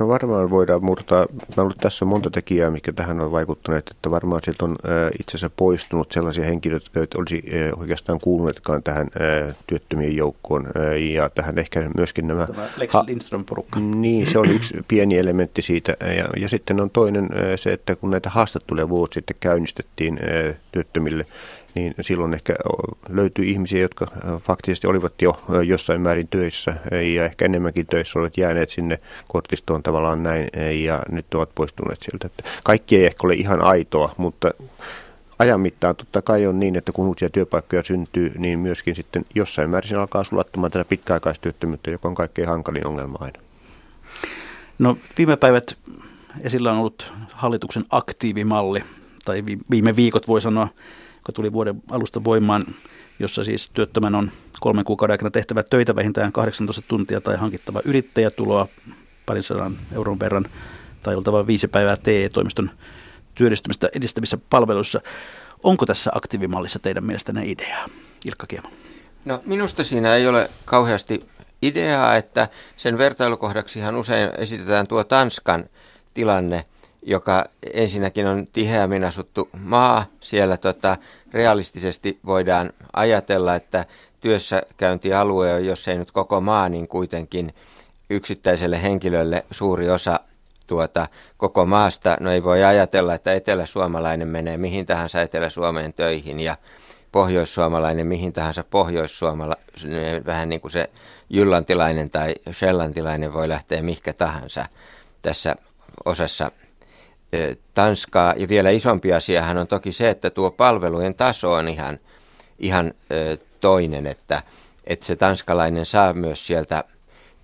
No varmaan voidaan murtaa. Mä ollut tässä monta tekijää, mikä tähän on vaikuttanut, että varmaan sieltä on itse asiassa poistunut sellaisia henkilöitä, jotka olisi oikeastaan kuuluneetkaan tähän työttömien joukkoon ja tähän ehkä myöskin nämä... Tämä Lex Lindström-porukka. Niin, se on yksi pieni elementti siitä ja, ja sitten on toinen se, että kun näitä haastatteluja vuosi sitten käynnistettiin työttömille, niin silloin ehkä löytyy ihmisiä, jotka faktisesti olivat jo jossain määrin töissä ja ehkä enemmänkin töissä olivat jääneet sinne kortistoon tavallaan näin ja nyt ovat poistuneet sieltä. Että kaikki ei ehkä ole ihan aitoa, mutta ajan mittaan totta kai on niin, että kun uusia työpaikkoja syntyy, niin myöskin sitten jossain määrin alkaa sulattamaan tätä pitkäaikaistyöttömyyttä, joka on kaikkein hankalin ongelma aina. No viime päivät esillä on ollut hallituksen aktiivimalli, tai viime viikot voi sanoa, joka tuli vuoden alusta voimaan, jossa siis työttömän on kolmen kuukauden aikana tehtävä töitä vähintään 18 tuntia tai hankittava yrittäjätuloa parin sadan euron verran tai oltava viisi päivää TE-toimiston työllistymistä edistävissä palveluissa. Onko tässä aktiivimallissa teidän mielestänne ideaa, Ilkka Kiema? No minusta siinä ei ole kauheasti ideaa, että sen vertailukohdaksihan usein esitetään tuo Tanskan tilanne – joka ensinnäkin on tiheämmin asuttu maa. Siellä tota, realistisesti voidaan ajatella, että työssäkäyntialue on, jos ei nyt koko maa, niin kuitenkin yksittäiselle henkilölle suuri osa tuota, koko maasta. No ei voi ajatella, että eteläsuomalainen menee mihin tahansa Etelä-Suomeen töihin ja pohjoissuomalainen mihin tahansa pohjoissuomalainen, vähän niin kuin se jyllantilainen tai shellantilainen voi lähteä mihinkä tahansa tässä osassa Tanskaa. Ja vielä isompi asiahan on toki se, että tuo palvelujen taso on ihan, ihan toinen, että, että se tanskalainen saa myös sieltä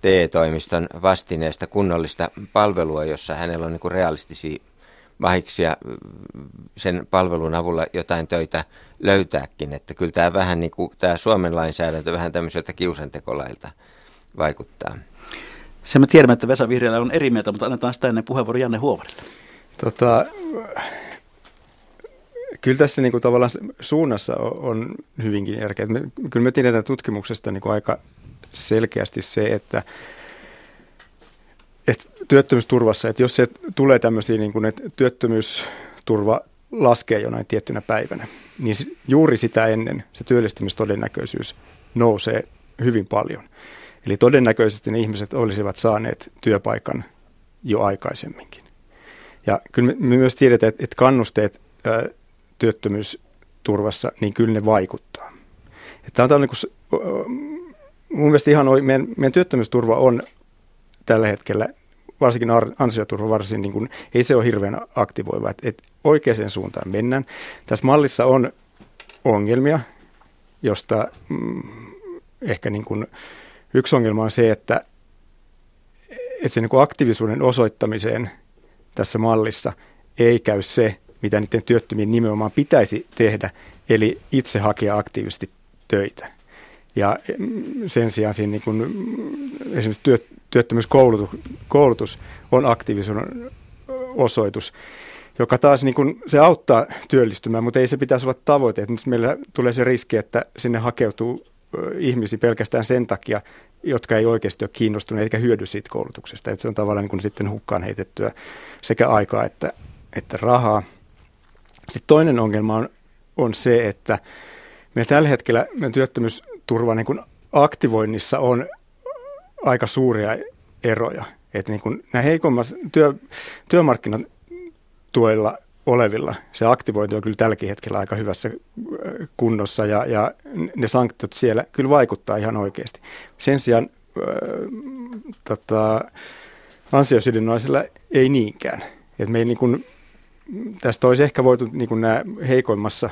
TE-toimiston vastineesta kunnollista palvelua, jossa hänellä on niin realistisia vahiksia sen palvelun avulla jotain töitä löytääkin. Että kyllä tämä vähän niin kuin, tämä Suomen lainsäädäntö vähän tämmöiseltä kiusantekolailta vaikuttaa. Se me tiedämme, että Vesa Vihreällä on eri mieltä, mutta annetaan sitä ennen puheenvuoro Janne Huovarille. Tota, kyllä tässä niin kuin tavallaan suunnassa on hyvinkin järkeä. Me, kyllä me tiedetään tutkimuksesta niin kuin aika selkeästi se, että, että työttömyysturvassa, että jos se tulee tämmöisiä, niin kuin, että työttömyysturva laskee jonain tiettynä päivänä, niin juuri sitä ennen se työllistämistodennäköisyys nousee hyvin paljon. Eli todennäköisesti ne ihmiset olisivat saaneet työpaikan jo aikaisemminkin. Ja kyllä me, myös tiedetään, että, kannusteet työttömyysturvassa, niin kyllä ne vaikuttaa. Tämä on niin kuin, mun mielestä ihan meidän, meidän työttömyysturva on tällä hetkellä, varsinkin ansioturva varsin, niin kuin, ei se ole hirveän aktivoiva, että, että oikeaan suuntaan mennään. Tässä mallissa on ongelmia, josta mm, ehkä niin kuin, yksi ongelma on se, että, että se niin kuin aktiivisuuden osoittamiseen tässä mallissa ei käy se, mitä niiden työttömien nimenomaan pitäisi tehdä, eli itse hakea aktiivisesti töitä. Ja sen sijaan siinä niin kuin, esimerkiksi työ, työttömyyskoulutus koulutus on aktiivisuuden osoitus, joka taas niin kuin, se auttaa työllistymään, mutta ei se pitäisi olla tavoite. Että nyt meillä tulee se riski, että sinne hakeutuu ihmisiä pelkästään sen takia, jotka ei oikeasti ole kiinnostuneet eikä hyödy siitä koulutuksesta. Että se on tavallaan niin kuin sitten hukkaan heitettyä sekä aikaa että, että rahaa. Sitten toinen ongelma on, on se, että meillä tällä hetkellä meidän työttömyysturva niin kuin aktivoinnissa on aika suuria eroja. Että niin kuin nämä heikommassa työ, työmarkkinatuella olevilla se aktivointi on kyllä tälläkin hetkellä aika hyvässä äh, kunnossa ja, ja ne sanktiot siellä kyllä vaikuttaa ihan oikeasti. Sen sijaan äh, tota, ansiosidonnaisilla ei niinkään. Et me ei niin kuin, tästä olisi ehkä voitu niin nämä heikoimmassa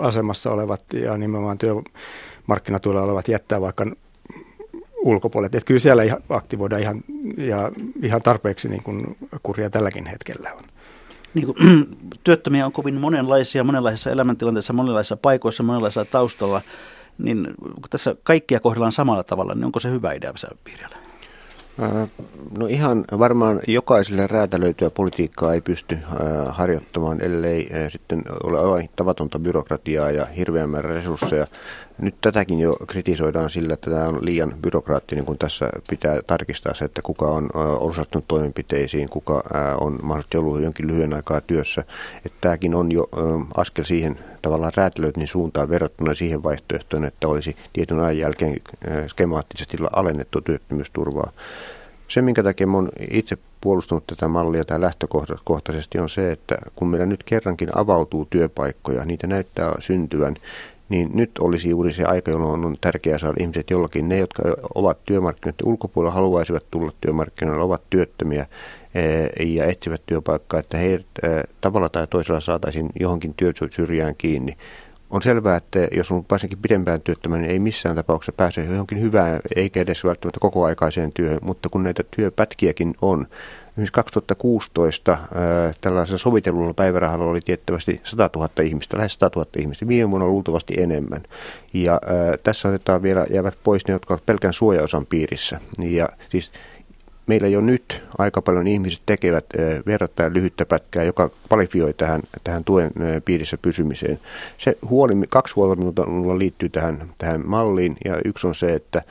asemassa olevat ja nimenomaan työmarkkinatuilla olevat jättää vaikka ulkopuolelle. Että kyllä siellä aktivoidaan ihan, ja ihan tarpeeksi niin kuin kurja tälläkin hetkellä on. Niin kuin, työttömiä on kovin monenlaisia, monenlaisissa elämäntilanteissa, monenlaisissa paikoissa, monenlaisilla taustalla. Niin kun tässä kaikkia kohdellaan samalla tavalla, niin onko se hyvä idea vihreällä? No ihan varmaan jokaiselle räätälöityä politiikkaa ei pysty harjoittamaan, ellei sitten ole aivan tavatonta byrokratiaa ja hirveän määrä resursseja. Nyt tätäkin jo kritisoidaan sillä, että tämä on liian byrokraattinen, kun tässä pitää tarkistaa se, että kuka on osallistunut toimenpiteisiin, kuka on mahdollisesti ollut jonkin lyhyen aikaa työssä. Että tämäkin on jo askel siihen tavallaan räätälöitin suuntaan verrattuna siihen vaihtoehtoon, että olisi tietyn ajan jälkeen skemaattisesti alennettu työttömyysturvaa. Se, minkä takia olen itse puolustanut tätä mallia tai lähtökohtaisesti on se, että kun meillä nyt kerrankin avautuu työpaikkoja, niitä näyttää syntyvän, niin nyt olisi juuri se aika, jolloin on tärkeää saada ihmiset jollakin, ne, jotka ovat työmarkkinoiden ulkopuolella, haluaisivat tulla työmarkkinoille, ovat työttömiä eh, ja etsivät työpaikkaa, että heidät eh, tavalla tai toisella saataisiin johonkin työsyrjään kiinni. On selvää, että jos on varsinkin pidempään työttömän, niin ei missään tapauksessa pääse johonkin hyvään, eikä edes välttämättä kokoaikaiseen työhön, mutta kun näitä työpätkiäkin on, Esimerkiksi 2016 ää, tällaisella sovitellulla päivärahalla oli tiettävästi 100 000 ihmistä, lähes 100 000 ihmistä. Viime vuonna luultavasti enemmän. Ja ää, tässä otetaan vielä, jäävät pois ne, jotka ovat pelkän suojaosan piirissä. Ja siis meillä jo nyt aika paljon ihmiset tekevät verrattain lyhyttä pätkää, joka kvalifioi tähän, tähän tuen piirissä pysymiseen. Se huoli, kaksi huolta minulla liittyy tähän, tähän malliin ja yksi on se, että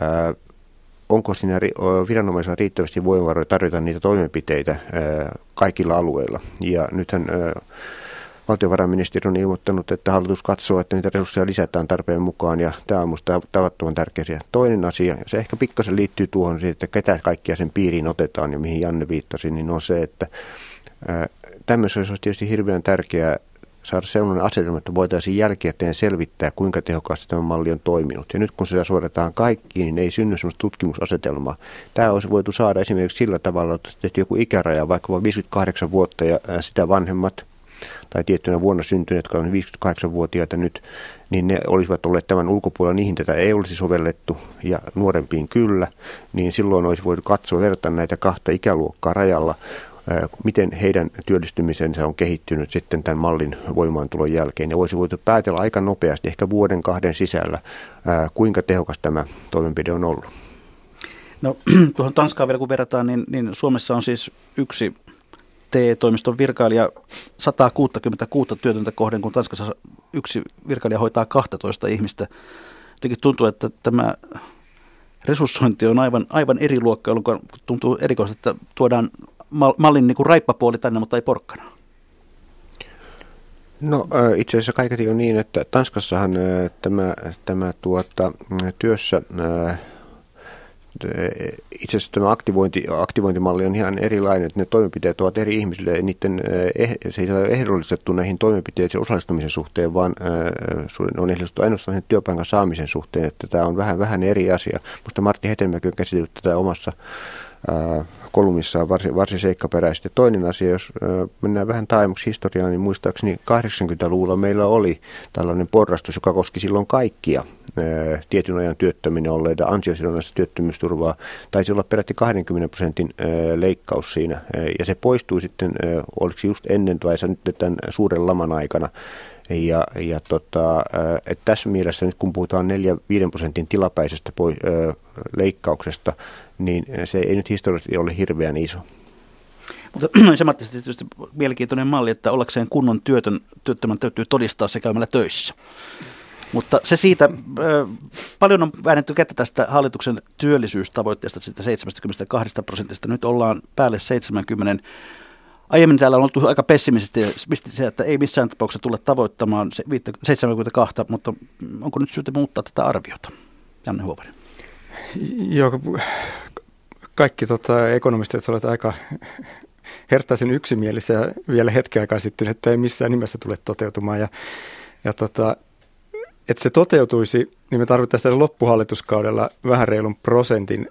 ää, onko siinä viranomaisilla riittävästi voimavaroja tarjota niitä toimenpiteitä kaikilla alueilla. Ja nythän valtiovarainministeri on ilmoittanut, että hallitus katsoo, että niitä resursseja lisätään tarpeen mukaan ja tämä on minusta tavattoman tärkeä Toinen asia, se ehkä pikkasen liittyy tuohon että ketä kaikkia sen piiriin otetaan ja mihin Janne viittasi, niin on se, että tämmöisessä olisi tietysti hirveän tärkeää saada sellainen asetelma, että voitaisiin jälkikäteen selvittää, kuinka tehokkaasti tämä malli on toiminut. Ja nyt kun sitä suoritetaan kaikkiin, niin ei synny sellaista tutkimusasetelmaa. Tämä olisi voitu saada esimerkiksi sillä tavalla, että tehty joku ikäraja, vaikka 58 vuotta ja sitä vanhemmat tai tiettynä vuonna syntyneet, jotka on 58-vuotiaita nyt, niin ne olisivat olleet tämän ulkopuolella, niihin tätä ei olisi sovellettu ja nuorempiin kyllä, niin silloin olisi voitu katsoa verrata näitä kahta ikäluokkaa rajalla, miten heidän työllistymisensä on kehittynyt sitten tämän mallin voimaantulon jälkeen. Ja voisi voitu päätellä aika nopeasti, ehkä vuoden kahden sisällä, kuinka tehokas tämä toimenpide on ollut. No tuohon Tanskaan vielä kun verrataan, niin, niin Suomessa on siis yksi TE-toimiston virkailija 166 työtöntä kohden, kun Tanskassa yksi virkailija hoitaa 12 ihmistä. Jotenkin tuntuu, että tämä resurssointi on aivan, aivan eri luokkaa, jolloin tuntuu erikoista, että tuodaan mallin niin kuin raippapuoli tänne, mutta ei porkkana? No itse asiassa kaiketi on niin, että Tanskassahan tämä, tämä tuota, työssä itse asiassa tämä aktivointi, aktivointimalli on ihan erilainen, että ne toimenpiteet ovat eri ihmisille ja niiden, eh, se ei ole ehdollistettu näihin toimenpiteisiin osallistumisen suhteen, vaan on ehdollistettu ainoastaan sen työpaikan saamisen suhteen, että tämä on vähän, vähän eri asia. Mutta Martti Hetemäki on käsitellyt tätä omassa kolumnissaan varsin, varsin seikkaperäisesti. Toinen asia, jos mennään vähän taimuksi historiaan, niin muistaakseni 80-luvulla meillä oli tällainen porrastus, joka koski silloin kaikkia tietyn ajan työttöminen olleita ansiosidonnaista työttömyysturvaa. Taisi olla peräti 20 prosentin leikkaus siinä, ja se poistui sitten, oliko just ennen vai nyt tämän suuren laman aikana. Ja, ja tota, että tässä mielessä nyt kun puhutaan 4-5 prosentin tilapäisestä leikkauksesta, niin se ei nyt historiallisesti ole hirveän iso. Mutta se Matti, tietysti mielenkiintoinen malli, että ollakseen kunnon työtön, työttömän täytyy todistaa se käymällä töissä. Mutta se siitä, paljon on väännetty kättä tästä hallituksen työllisyystavoitteesta, siitä 72 prosentista. Nyt ollaan päälle 70. Aiemmin täällä on oltu aika pessimistisiä, että ei missään tapauksessa tule tavoittamaan 72, mutta onko nyt syytä muuttaa tätä arviota? Janne Huovari. Joo, kaikki tota, ekonomistit ovat aika hertaisen yksimielisiä vielä hetken aikaa sitten, että ei missään nimessä tule toteutumaan. Ja, ja tota, että se toteutuisi, niin me tarvittaisiin loppuhallituskaudella vähän reilun prosentin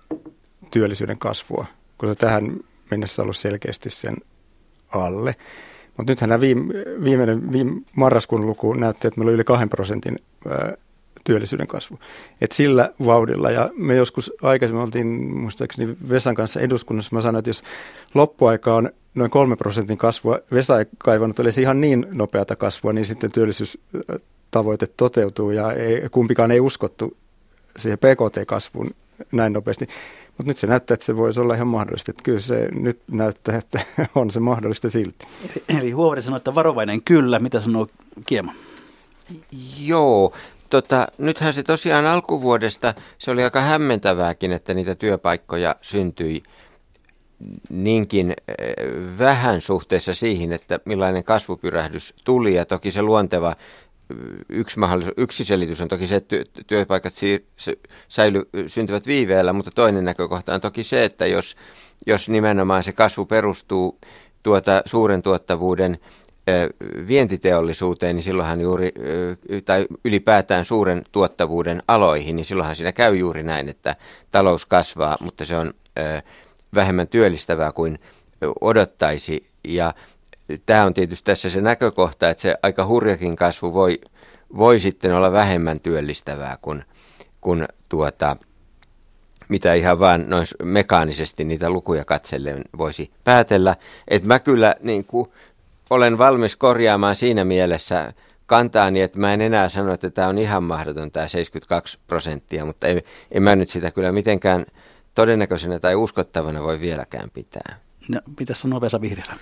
työllisyyden kasvua, kun se tähän mennessä ollut selkeästi sen alle. Mutta nythän viime, viimeinen viime marraskuun luku näytti, että meillä oli yli kahden prosentin työllisyyden kasvu. Et sillä vauhdilla, ja me joskus aikaisemmin oltiin muistaakseni Vesan kanssa eduskunnassa, mä sanoin, että jos loppuaika on noin kolme prosentin kasvua, Vesa ei kaivannut olisi ihan niin nopeata kasvua, niin sitten työllisyystavoite toteutuu, ja ei, kumpikaan ei uskottu siihen PKT-kasvuun näin nopeasti. Mutta nyt se näyttää, että se voisi olla ihan mahdollista. Että kyllä se nyt näyttää, että on se mahdollista silti. Eli, eli Huovari sanoi, että varovainen kyllä. Mitä sanoo Kiema? Joo, Tota, nythän se tosiaan alkuvuodesta, se oli aika hämmentävääkin, että niitä työpaikkoja syntyi niinkin eh, vähän suhteessa siihen, että millainen kasvupyrähdys tuli. Ja toki se luonteva eh, yksi, mahdollisuus, yksi selitys on toki se, että työpaikat siir, säily, syntyvät viiveellä, mutta toinen näkökohta on toki se, että jos, jos nimenomaan se kasvu perustuu tuota suuren tuottavuuden vientiteollisuuteen, niin silloinhan juuri, tai ylipäätään suuren tuottavuuden aloihin, niin silloinhan siinä käy juuri näin, että talous kasvaa, mutta se on vähemmän työllistävää kuin odottaisi. Ja tämä on tietysti tässä se näkökohta, että se aika hurjakin kasvu voi, voi sitten olla vähemmän työllistävää kuin, kuin tuota, mitä ihan vaan noin mekaanisesti niitä lukuja katsellen voisi päätellä. Että mä kyllä niin kuin, olen valmis korjaamaan siinä mielessä kantaani, että mä en enää sano, että tämä on ihan mahdoton tämä 72 prosenttia, mutta en, en mä nyt sitä kyllä mitenkään todennäköisenä tai uskottavana voi vieläkään pitää. No, mitä sanoo Vesa Vihreälä?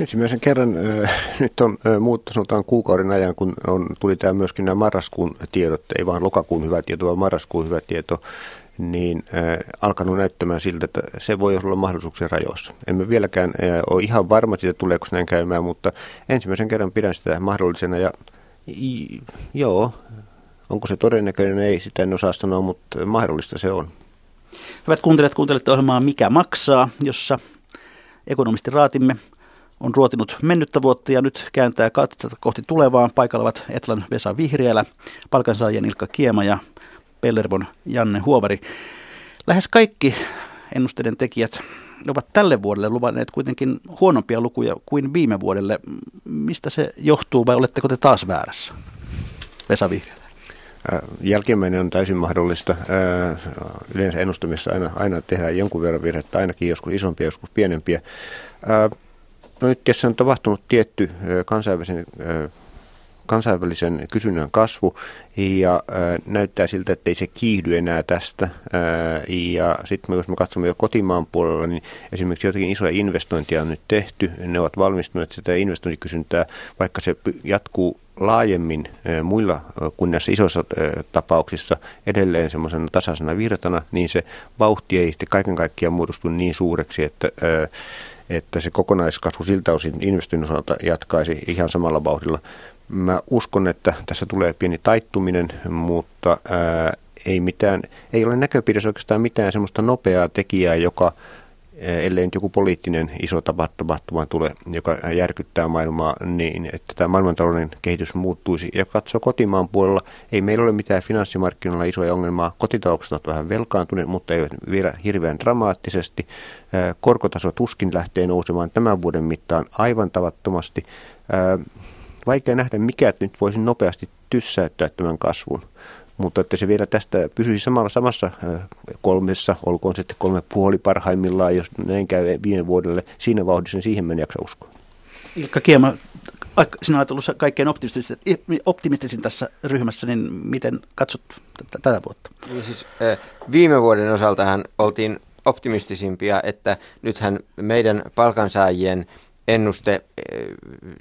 Ensimmäisen kerran äh, nyt on äh, muuttu sanotaan kuukauden ajan, kun on, tuli tämä myöskin nämä marraskuun tiedot, ei vaan lokakuun hyvä tieto, vaan marraskuun hyvä tieto niin äh, alkanut näyttämään siltä, että se voi olla mahdollisuuksien rajoissa. Emme vieläkään äh, ole ihan varma siitä, tuleeko näin käymään, mutta ensimmäisen kerran pidän sitä mahdollisena ja i, joo, onko se todennäköinen, ei sitä en osaa sanoa, mutta mahdollista se on. Hyvät kuuntelijat, kuuntelette ohjelmaa Mikä maksaa, jossa ekonomisti Raatimme on ruotinut mennyttä vuotta ja nyt kääntää katsetta kohti tulevaa. Paikalla ovat Etlan Vesa Vihriälä, palkansaajien Ilkka Kiema ja Pellervon Janne Huovari. Lähes kaikki ennusteiden tekijät ovat tälle vuodelle luvanneet kuitenkin huonompia lukuja kuin viime vuodelle. Mistä se johtuu vai oletteko te taas väärässä? Vesa. Äh, jälkimmäinen on täysin mahdollista. Äh, yleensä ennustamissa aina, aina tehdään jonkun verran virhettä, ainakin joskus isompia, joskus pienempiä. Äh, no nyt tässä on tapahtunut tietty kansainvälisen kansainvälisen kysynnän kasvu ja ää, näyttää siltä, että ei se kiihdy enää tästä. Ja sitten jos me katsomme jo kotimaan puolella, niin esimerkiksi jotakin isoja investointia on nyt tehty. Ne ovat valmistuneet sitä investointikysyntää, vaikka se jatkuu laajemmin muilla kuin näissä isoissa tapauksissa edelleen semmoisena tasaisena virtana, niin se vauhti ei sitten kaiken kaikkiaan muodostu niin suureksi, että että se kokonaiskasvu siltä osin investoinnin osalta jatkaisi ihan samalla vauhdilla. Mä uskon, että tässä tulee pieni taittuminen, mutta ää, ei, mitään, ei ole näköpiirissä oikeastaan mitään semmoista nopeaa tekijää, joka ellei nyt joku poliittinen iso tapahtuma tule, joka järkyttää maailmaa niin, että tämä maailmantalouden kehitys muuttuisi. Ja katsoo kotimaan puolella, ei meillä ole mitään finanssimarkkinoilla isoja ongelmaa. Kotitaloukset ovat vähän velkaantuneet, mutta eivät vielä hirveän dramaattisesti. Korkotaso tuskin lähtee nousemaan tämän vuoden mittaan aivan tavattomasti. Vaikea nähdä, mikä nyt voisi nopeasti tyssäyttää tämän kasvun mutta että se vielä tästä pysyisi samalla samassa kolmessa, olkoon sitten kolme puoli parhaimmillaan, jos näin käy viime vuodelle, siinä vauhdissa, niin siihen meni jaksa uskoa. Ilkka Kiema, sinä olet ollut kaikkein optimistisin, optimistisin tässä ryhmässä, niin miten katsot t- tätä vuotta? Niin siis, viime vuoden osaltahan oltiin optimistisimpia, että nythän meidän palkansaajien ennuste eh,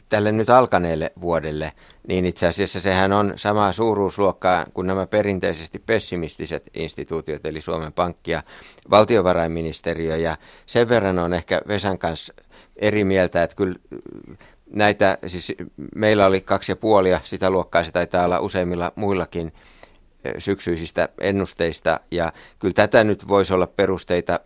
tälle nyt alkaneelle vuodelle, niin itse asiassa sehän on samaa suuruusluokkaa kuin nämä perinteisesti pessimistiset instituutiot, eli Suomen Pankki ja valtiovarainministeriö. Ja sen verran on ehkä Vesan kanssa eri mieltä, että kyllä näitä, siis meillä oli kaksi ja puolia sitä luokkaa, se taitaa olla useimmilla muillakin eh, syksyisistä ennusteista, ja kyllä tätä nyt voisi olla perusteita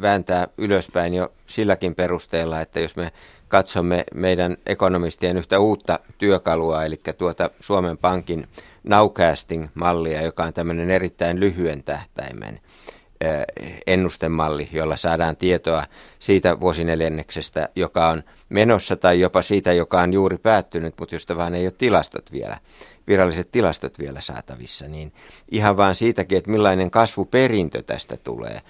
vääntää ylöspäin jo silläkin perusteella, että jos me katsomme meidän ekonomistien yhtä uutta työkalua, eli tuota Suomen Pankin nowcasting-mallia, joka on tämmöinen erittäin lyhyen tähtäimen ennustemalli, jolla saadaan tietoa siitä vuosineljänneksestä, joka on menossa tai jopa siitä, joka on juuri päättynyt, mutta josta vaan ei ole tilastot vielä, viralliset tilastot vielä saatavissa, niin ihan vaan siitäkin, että millainen kasvuperintö tästä tulee,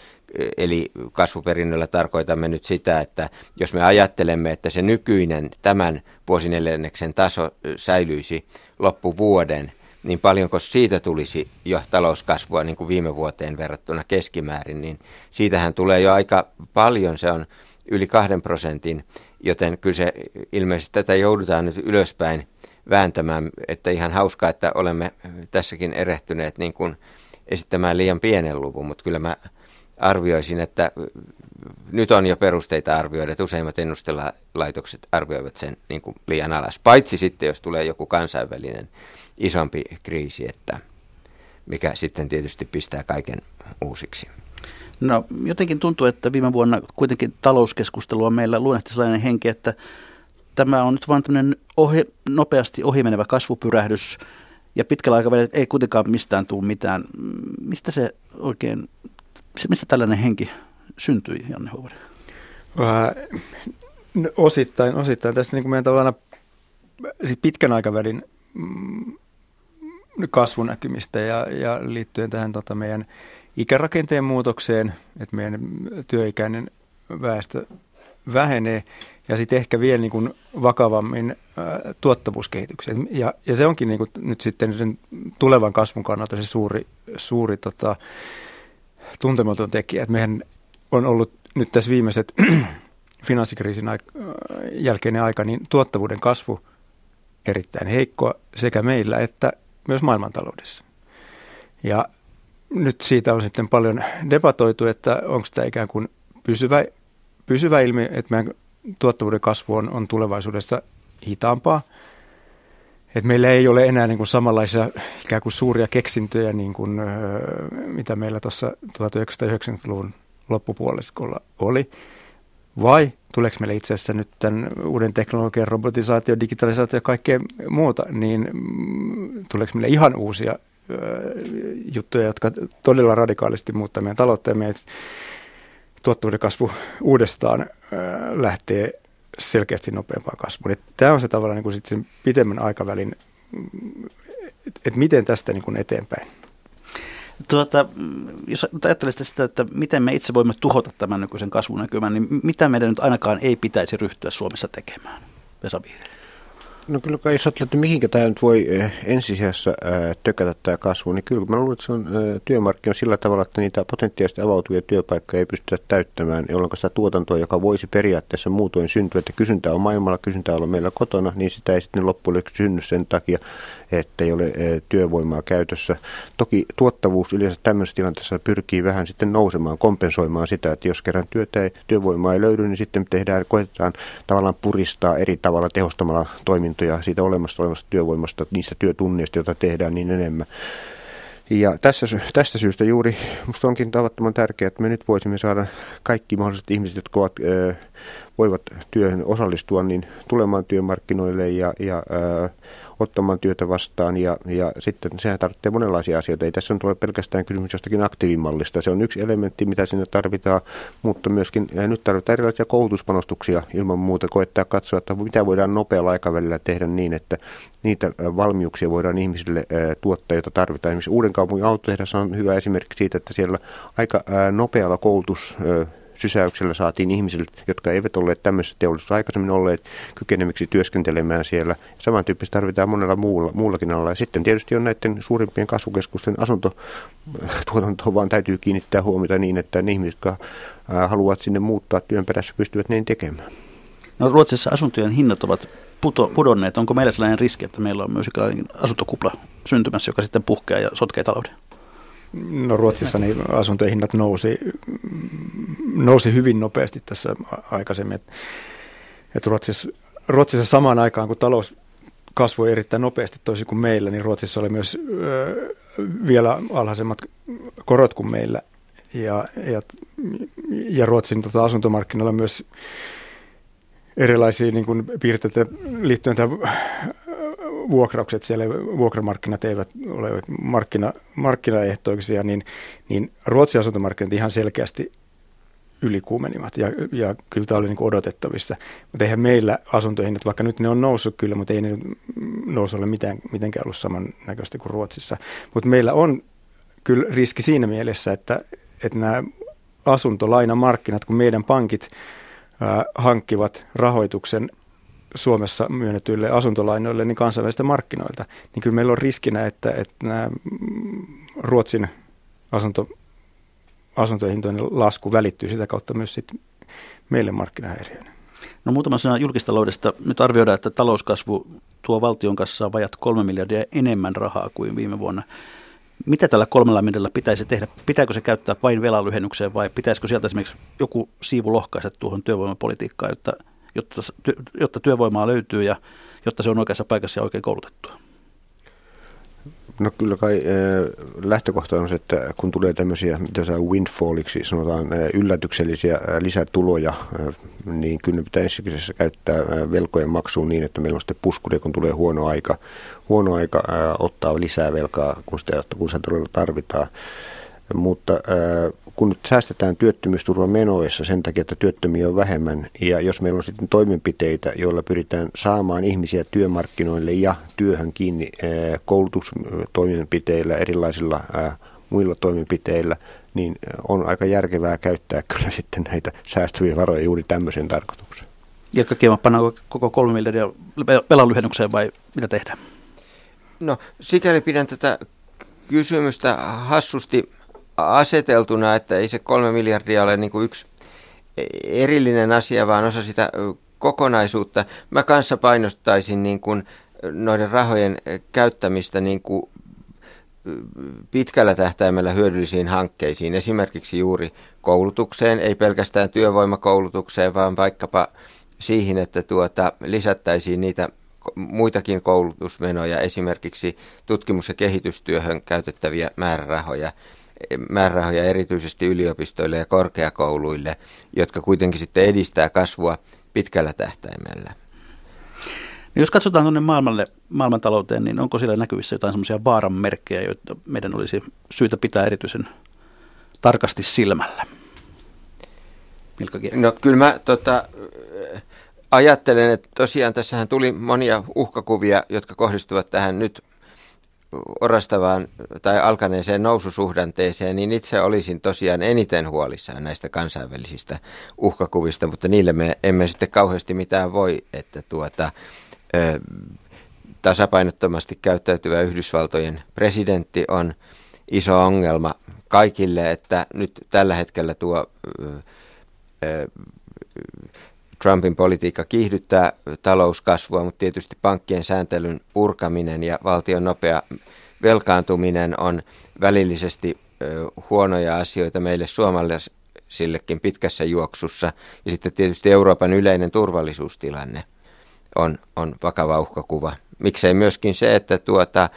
Eli kasvuperinnöllä tarkoitamme nyt sitä, että jos me ajattelemme, että se nykyinen tämän vuosineljänneksen taso säilyisi loppuvuoden, niin paljonko siitä tulisi jo talouskasvua niin kuin viime vuoteen verrattuna keskimäärin, niin siitähän tulee jo aika paljon, se on yli kahden prosentin, joten kyllä se ilmeisesti tätä joudutaan nyt ylöspäin vääntämään, että ihan hauskaa, että olemme tässäkin erehtyneet niin kuin esittämään liian pienen luvun, mutta kyllä mä arvioisin, että nyt on jo perusteita arvioida, että useimmat ennustelaitokset arvioivat sen niin kuin liian alas. Paitsi sitten, jos tulee joku kansainvälinen isompi kriisi, että mikä sitten tietysti pistää kaiken uusiksi. No jotenkin tuntuu, että viime vuonna kuitenkin talouskeskustelu on meillä luonnehti sellainen henki, että tämä on nyt vain tämmöinen ohi, nopeasti ohimenevä kasvupyrähdys ja pitkällä aikavälillä ei kuitenkaan mistään tule mitään. Mistä se oikein mistä tällainen henki syntyi, Janne Huoveri? No, osittain, osittain. Tästä niin kuin meidän tavallaan sit pitkän aikavälin mm, kasvunäkymistä ja, ja liittyen tähän tota, meidän ikärakenteen muutokseen, että meidän työikäinen väestö vähenee ja sitten ehkä vielä niin kuin vakavammin ä, tuottavuuskehitykseen. Ja, ja se onkin niin kuin nyt sitten sen tulevan kasvun kannalta se suuri, suuri tota, tuntematon tekijä. Että meidän on ollut nyt tässä viimeiset finanssikriisin aik- jälkeinen aika, niin tuottavuuden kasvu erittäin heikkoa sekä meillä että myös maailmantaloudessa. Ja nyt siitä on sitten paljon debatoitu, että onko tämä ikään kuin pysyvä, pysyvä ilmiö, että meidän tuottavuuden kasvu on, on tulevaisuudessa hitaampaa – et meillä ei ole enää niin kuin samanlaisia ikään kuin suuria keksintöjä, niin kuin, mitä meillä tuossa 1990-luvun loppupuoliskolla oli. Vai tuleeko meille itse asiassa nyt tämän uuden teknologian, robotisaatio, digitalisaatio ja kaikkea muuta, niin mm, tuleeko meille ihan uusia juttuja, jotka todella radikaalisti muuttaa meidän taloutta ja meidän tuottavuuden kasvu uudestaan lähtee selkeästi nopeampaan kasvuun. Että tämä on se tavallaan niin kuin sit sen pitemmän aikavälin, että miten tästä niin kuin eteenpäin. Tuota, jos ajattelisitte sitä, että miten me itse voimme tuhota tämän nykyisen kasvunäkymän, niin mitä meidän nyt ainakaan ei pitäisi ryhtyä Suomessa tekemään? Vesa Vihreä. No kyllä kai jos ajattelee, että mihinkä tämä nyt voi eh, ensisijassa äh, tökätä tämä kasvu, niin kyllä mä luulen, että se on äh, työmarkkino sillä tavalla, että niitä potentiaalisesti avautuvia työpaikkoja ei pystytä täyttämään, jolloin sitä tuotantoa, joka voisi periaatteessa muutoin syntyä, että kysyntää on maailmalla, kysyntää on meillä kotona, niin sitä ei sitten loppujen synny sen takia, että ei ole työvoimaa käytössä. Toki tuottavuus yleensä tämmöisessä tilanteessa pyrkii vähän sitten nousemaan, kompensoimaan sitä, että jos kerran työtä ei, työvoimaa ei löydy, niin sitten tehdään, koetetaan tavallaan puristaa eri tavalla tehostamalla toimintoja siitä olemassa olevasta työvoimasta, niistä työtunneista, joita tehdään niin enemmän. Ja tässä, tästä syystä juuri minusta onkin tavattoman tärkeää, että me nyt voisimme saada kaikki mahdolliset ihmiset, jotka ovat, voivat työhön osallistua, niin tulemaan työmarkkinoille ja, ja ottamaan työtä vastaan ja, ja sitten sehän tarvitsee monenlaisia asioita. Ei tässä nyt ole pelkästään kysymys jostakin aktiivimallista. Se on yksi elementti, mitä sinne tarvitaan, mutta myöskin nyt tarvitaan erilaisia koulutuspanostuksia ilman muuta. Koettaa katsoa, että mitä voidaan nopealla aikavälillä tehdä niin, että niitä valmiuksia voidaan ihmisille tuottaa, joita tarvitaan. Esimerkiksi Uuden kaupungin autotehdas on hyvä esimerkki siitä, että siellä aika nopealla koulutus sysäyksellä saatiin ihmisille, jotka eivät olleet tämmöisessä teollisuudessa aikaisemmin olleet kykenemiksi työskentelemään siellä. Samantyyppistä tarvitaan monella muulla, muullakin alalla. Ja sitten tietysti on näiden suurimpien kasvukeskusten asuntotuotantoon vaan täytyy kiinnittää huomiota niin, että ne ihmiset, jotka haluavat sinne muuttaa työn perässä, pystyvät niin tekemään. No Ruotsissa asuntojen hinnat ovat puto, pudonneet. Onko meillä sellainen riski, että meillä on myös asuntokupla syntymässä, joka sitten puhkeaa ja sotkee talouden? No Ruotsissa niin asuntojen hinnat nousi, nousi hyvin nopeasti tässä aikaisemmin. Et, et Ruotsissa, Ruotsissa samaan aikaan, kun talous kasvoi erittäin nopeasti toisin kuin meillä, niin Ruotsissa oli myös ö, vielä alhaisemmat korot kuin meillä. Ja, ja, ja Ruotsin tota, asuntomarkkinoilla myös erilaisia niin kuin, piirteitä liittyen tähän vuokraukset, siellä vuokramarkkinat eivät ole markkina, markkinaehtoisia, niin, niin Ruotsin asuntomarkkinat ihan selkeästi ylikuumenivat ja, ja kyllä tämä oli niin odotettavissa. Mutta eihän meillä asuntohinnat, vaikka nyt ne on noussut kyllä, mutta ei ne nousu ole mitään, mitenkään ollut samannäköistä kuin Ruotsissa. Mutta meillä on kyllä riski siinä mielessä, että, että nämä asuntolainamarkkinat, kun meidän pankit äh, hankkivat rahoituksen Suomessa myönnetyille asuntolainoille niin kansainvälisistä markkinoilta, niin kyllä meillä on riskinä, että, että nämä Ruotsin asunto, asuntohintojen lasku välittyy sitä kautta myös sit meille markkinahäiriöön. No muutama sana julkistaloudesta. Nyt arvioidaan, että talouskasvu tuo valtion kanssa vajat kolme miljardia enemmän rahaa kuin viime vuonna. Mitä tällä kolmella miljardilla pitäisi tehdä? Pitääkö se käyttää vain velanlyhennykseen vai pitäisikö sieltä esimerkiksi joku siivu lohkaista tuohon työvoimapolitiikkaan, jotta jotta, jotta työvoimaa löytyy ja jotta se on oikeassa paikassa ja oikein koulutettua? No kyllä kai eh, lähtökohta on se, että kun tulee tämmöisiä, mitä saa windfalliksi sanotaan, eh, yllätyksellisiä eh, lisätuloja, niin kyllä pitää ensimmäisessä käyttää velkojen maksuun niin, että meillä on sitten puskuri, kun tulee huono aika, huono aika ottaa lisää velkaa, kun sitä, kun sitä todella tarvitaan. Mutta kun nyt säästetään työttömyysturvamenoissa sen takia, että työttömiä on vähemmän, ja jos meillä on sitten toimenpiteitä, joilla pyritään saamaan ihmisiä työmarkkinoille ja työhön kiinni koulutustoimenpiteillä, erilaisilla muilla toimenpiteillä, niin on aika järkevää käyttää kyllä sitten näitä säästyviä varoja juuri tämmöiseen tarkoitukseen. Ilkka Kiema, pannaanko koko kolme miljardia velan lyhennykseen vai mitä tehdään? No, sikäli pidän tätä kysymystä hassusti aseteltuna, että ei se kolme miljardia ole niin kuin yksi erillinen asia, vaan osa sitä kokonaisuutta. Mä kanssa painostaisin niin kuin noiden rahojen käyttämistä niin kuin pitkällä tähtäimellä hyödyllisiin hankkeisiin, esimerkiksi juuri koulutukseen, ei pelkästään työvoimakoulutukseen, vaan vaikkapa siihen, että tuota, lisättäisiin niitä muitakin koulutusmenoja, esimerkiksi tutkimus- ja kehitystyöhön käytettäviä määrärahoja määrärahoja erityisesti yliopistoille ja korkeakouluille, jotka kuitenkin sitten edistää kasvua pitkällä tähtäimellä. No jos katsotaan tuonne maailmalle, maailmantalouteen, niin onko siellä näkyvissä jotain semmoisia vaaran merkkejä, joita meidän olisi syytä pitää erityisen tarkasti silmällä? No kyllä mä tota, ajattelen, että tosiaan tässähän tuli monia uhkakuvia, jotka kohdistuvat tähän nyt orastavaan tai alkaneeseen noususuhdanteeseen, niin itse olisin tosiaan eniten huolissaan näistä kansainvälisistä uhkakuvista, mutta niille me emme sitten kauheasti mitään voi, että tuota, ö, tasapainottomasti käyttäytyvä Yhdysvaltojen presidentti on iso ongelma kaikille, että nyt tällä hetkellä tuo ö, ö, Trumpin politiikka kiihdyttää talouskasvua, mutta tietysti pankkien sääntelyn purkaminen ja valtion nopea velkaantuminen on välillisesti huonoja asioita meille suomalaisillekin pitkässä juoksussa. Ja sitten tietysti Euroopan yleinen turvallisuustilanne on, on vakava uhkakuva. Miksei myöskin se, että tuota,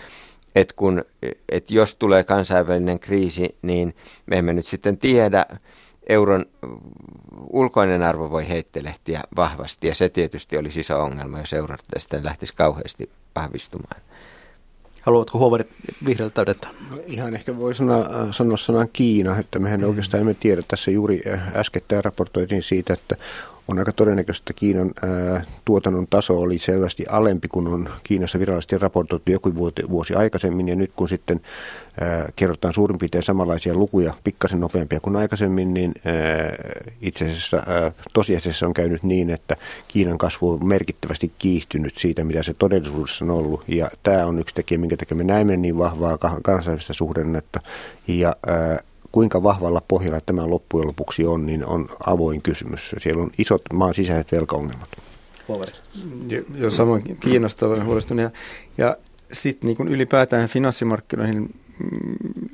että kun, et jos tulee kansainvälinen kriisi, niin me emme nyt sitten tiedä, euron ulkoinen arvo voi heittelehtiä vahvasti ja se tietysti olisi iso ongelma, jos euro sitten lähtisi kauheasti vahvistumaan. Haluatko huoverit vihreältä täydentää? No, ihan ehkä voi sanoa, sanoa sanan Kiina, että mehän oikeastaan emme tiedä. Tässä juuri äskettäin raportoitiin siitä, että on aika todennäköistä, että Kiinan ää, tuotannon taso oli selvästi alempi kuin on Kiinassa virallisesti raportoitu joku vuosi, vuosi aikaisemmin. Ja nyt kun sitten ää, kerrotaan suurin piirtein samanlaisia lukuja, pikkasen nopeampia kuin aikaisemmin, niin ää, itse asiassa ää, tosiasiassa on käynyt niin, että Kiinan kasvu on merkittävästi kiihtynyt siitä, mitä se todellisuudessa on ollut. Ja tämä on yksi tekijä, minkä takia me näemme niin vahvaa kansainvälistä suhdannetta. Ja ää, kuinka vahvalla pohjalla tämä loppujen lopuksi on, niin on avoin kysymys. Siellä on isot maan sisäiset velkaongelmat. Jo, samoin Kiinasta olen huolestunut. Ja, ja sitten niin ylipäätään finanssimarkkinoihin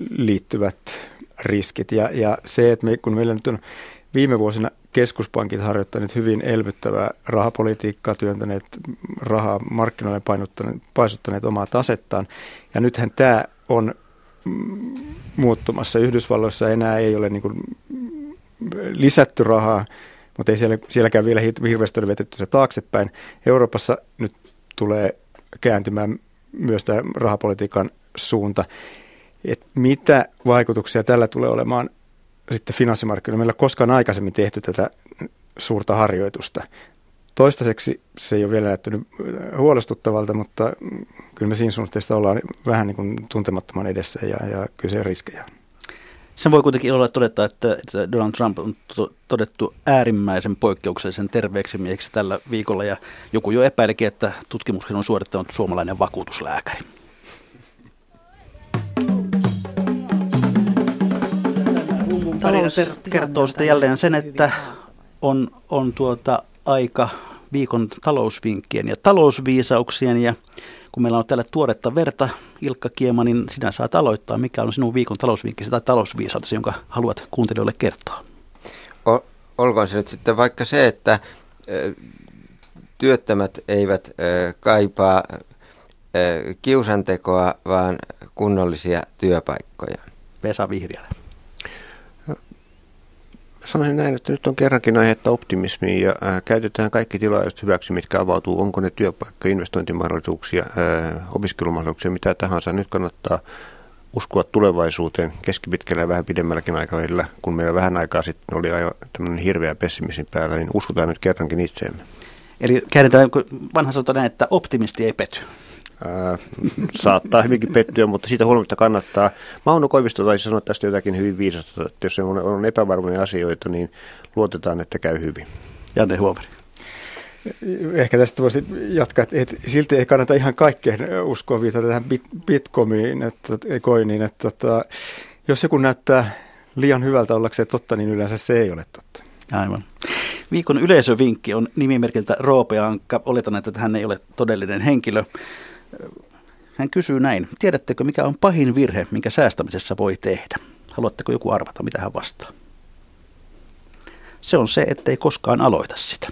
liittyvät riskit ja, ja se, että me, kun meillä nyt on viime vuosina keskuspankit harjoittaneet hyvin elvyttävää rahapolitiikkaa, työntäneet rahaa markkinoille paisuttaneet omaa tasettaan. Ja nythän tämä on muuttumassa. Yhdysvalloissa enää ei ole niin kuin lisätty rahaa, mutta ei siellä, sielläkään vielä hirveästi ole vetetty se taaksepäin. Euroopassa nyt tulee kääntymään myös tämä rahapolitiikan suunta. Et mitä vaikutuksia tällä tulee olemaan sitten finanssimarkkinoilla? Meillä ei koskaan aikaisemmin tehty tätä suurta harjoitusta. Toistaiseksi se ei ole vielä näyttänyt huolestuttavalta, mutta kyllä me siinä suhteessa ollaan vähän niin kuin tuntemattoman edessä ja, ja kyse on riskejä. Sen voi kuitenkin olla todeta, että, että Donald Trump on to, todettu äärimmäisen poikkeuksellisen terveeksi mieheksi tällä viikolla ja joku jo epäilikin, että tutkimuksen on suorittanut suomalainen vakuutuslääkäri. Tarina kertoo sitten jälleen sen, että on, on tuota aika viikon talousvinkkien ja talousviisauksien ja kun meillä on täällä tuoretta verta, Ilkka Kiema, niin sinä saat aloittaa. Mikä on sinun viikon talousvinkkisi tai talousviisautesi, jonka haluat kuuntelijoille kertoa? O- olkoon se nyt sitten vaikka se, että työttömät eivät kaipaa kiusantekoa, vaan kunnollisia työpaikkoja. Vesa Vihriälä sanoisin näin, että nyt on kerrankin aihetta optimismiin ja ää, käytetään kaikki tilaisuudet hyväksi, mitkä avautuu. Onko ne työpaikka, investointimahdollisuuksia, ää, opiskelumahdollisuuksia, mitä tahansa. Nyt kannattaa uskoa tulevaisuuteen keskipitkällä ja vähän pidemmälläkin aikavälillä. Kun meillä vähän aikaa sitten oli aivan tämmöinen hirveä pessimismin päällä, niin uskotaan nyt kerrankin itseemme. Eli käännetään vanha sanotaan näin, että optimisti ei pety. Ää, saattaa hyvinkin pettyä, mutta siitä huolimatta kannattaa. Mauno Koivisto taisi sanoa tästä jotakin hyvin viisasta, että jos on, on epävarmoja asioita, niin luotetaan, että käy hyvin. Janne Huomeri. Ehkä tästä voisi jatkaa, että silti ei kannata ihan kaikkeen uskoa viitata tähän bit, bitcomiin, että, koiniin, että, että tota, jos joku näyttää liian hyvältä ollakseen totta, niin yleensä se ei ole totta. Aivan. Viikon yleisövinkki on nimimerkiltä Roope Ankka. Oletan, että hän ei ole todellinen henkilö. Hän kysyy näin. Tiedättekö, mikä on pahin virhe, minkä säästämisessä voi tehdä? Haluatteko joku arvata, mitä hän vastaa? Se on se, ettei koskaan aloita sitä.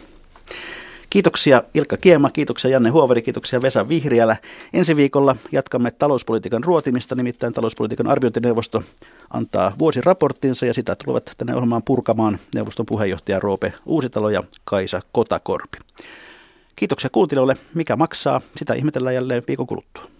Kiitoksia Ilkka Kiema, kiitoksia Janne Huoveri, kiitoksia Vesa Vihriälä. Ensi viikolla jatkamme talouspolitiikan ruotimista, nimittäin talouspolitiikan arviointineuvosto antaa vuosiraporttinsa ja sitä tulevat tänne ohjelmaan purkamaan neuvoston puheenjohtaja Roope Uusitalo ja Kaisa Kotakorpi. Kiitoksia kuuntelijoille. Mikä maksaa? Sitä ihmetellään jälleen viikon kuluttua.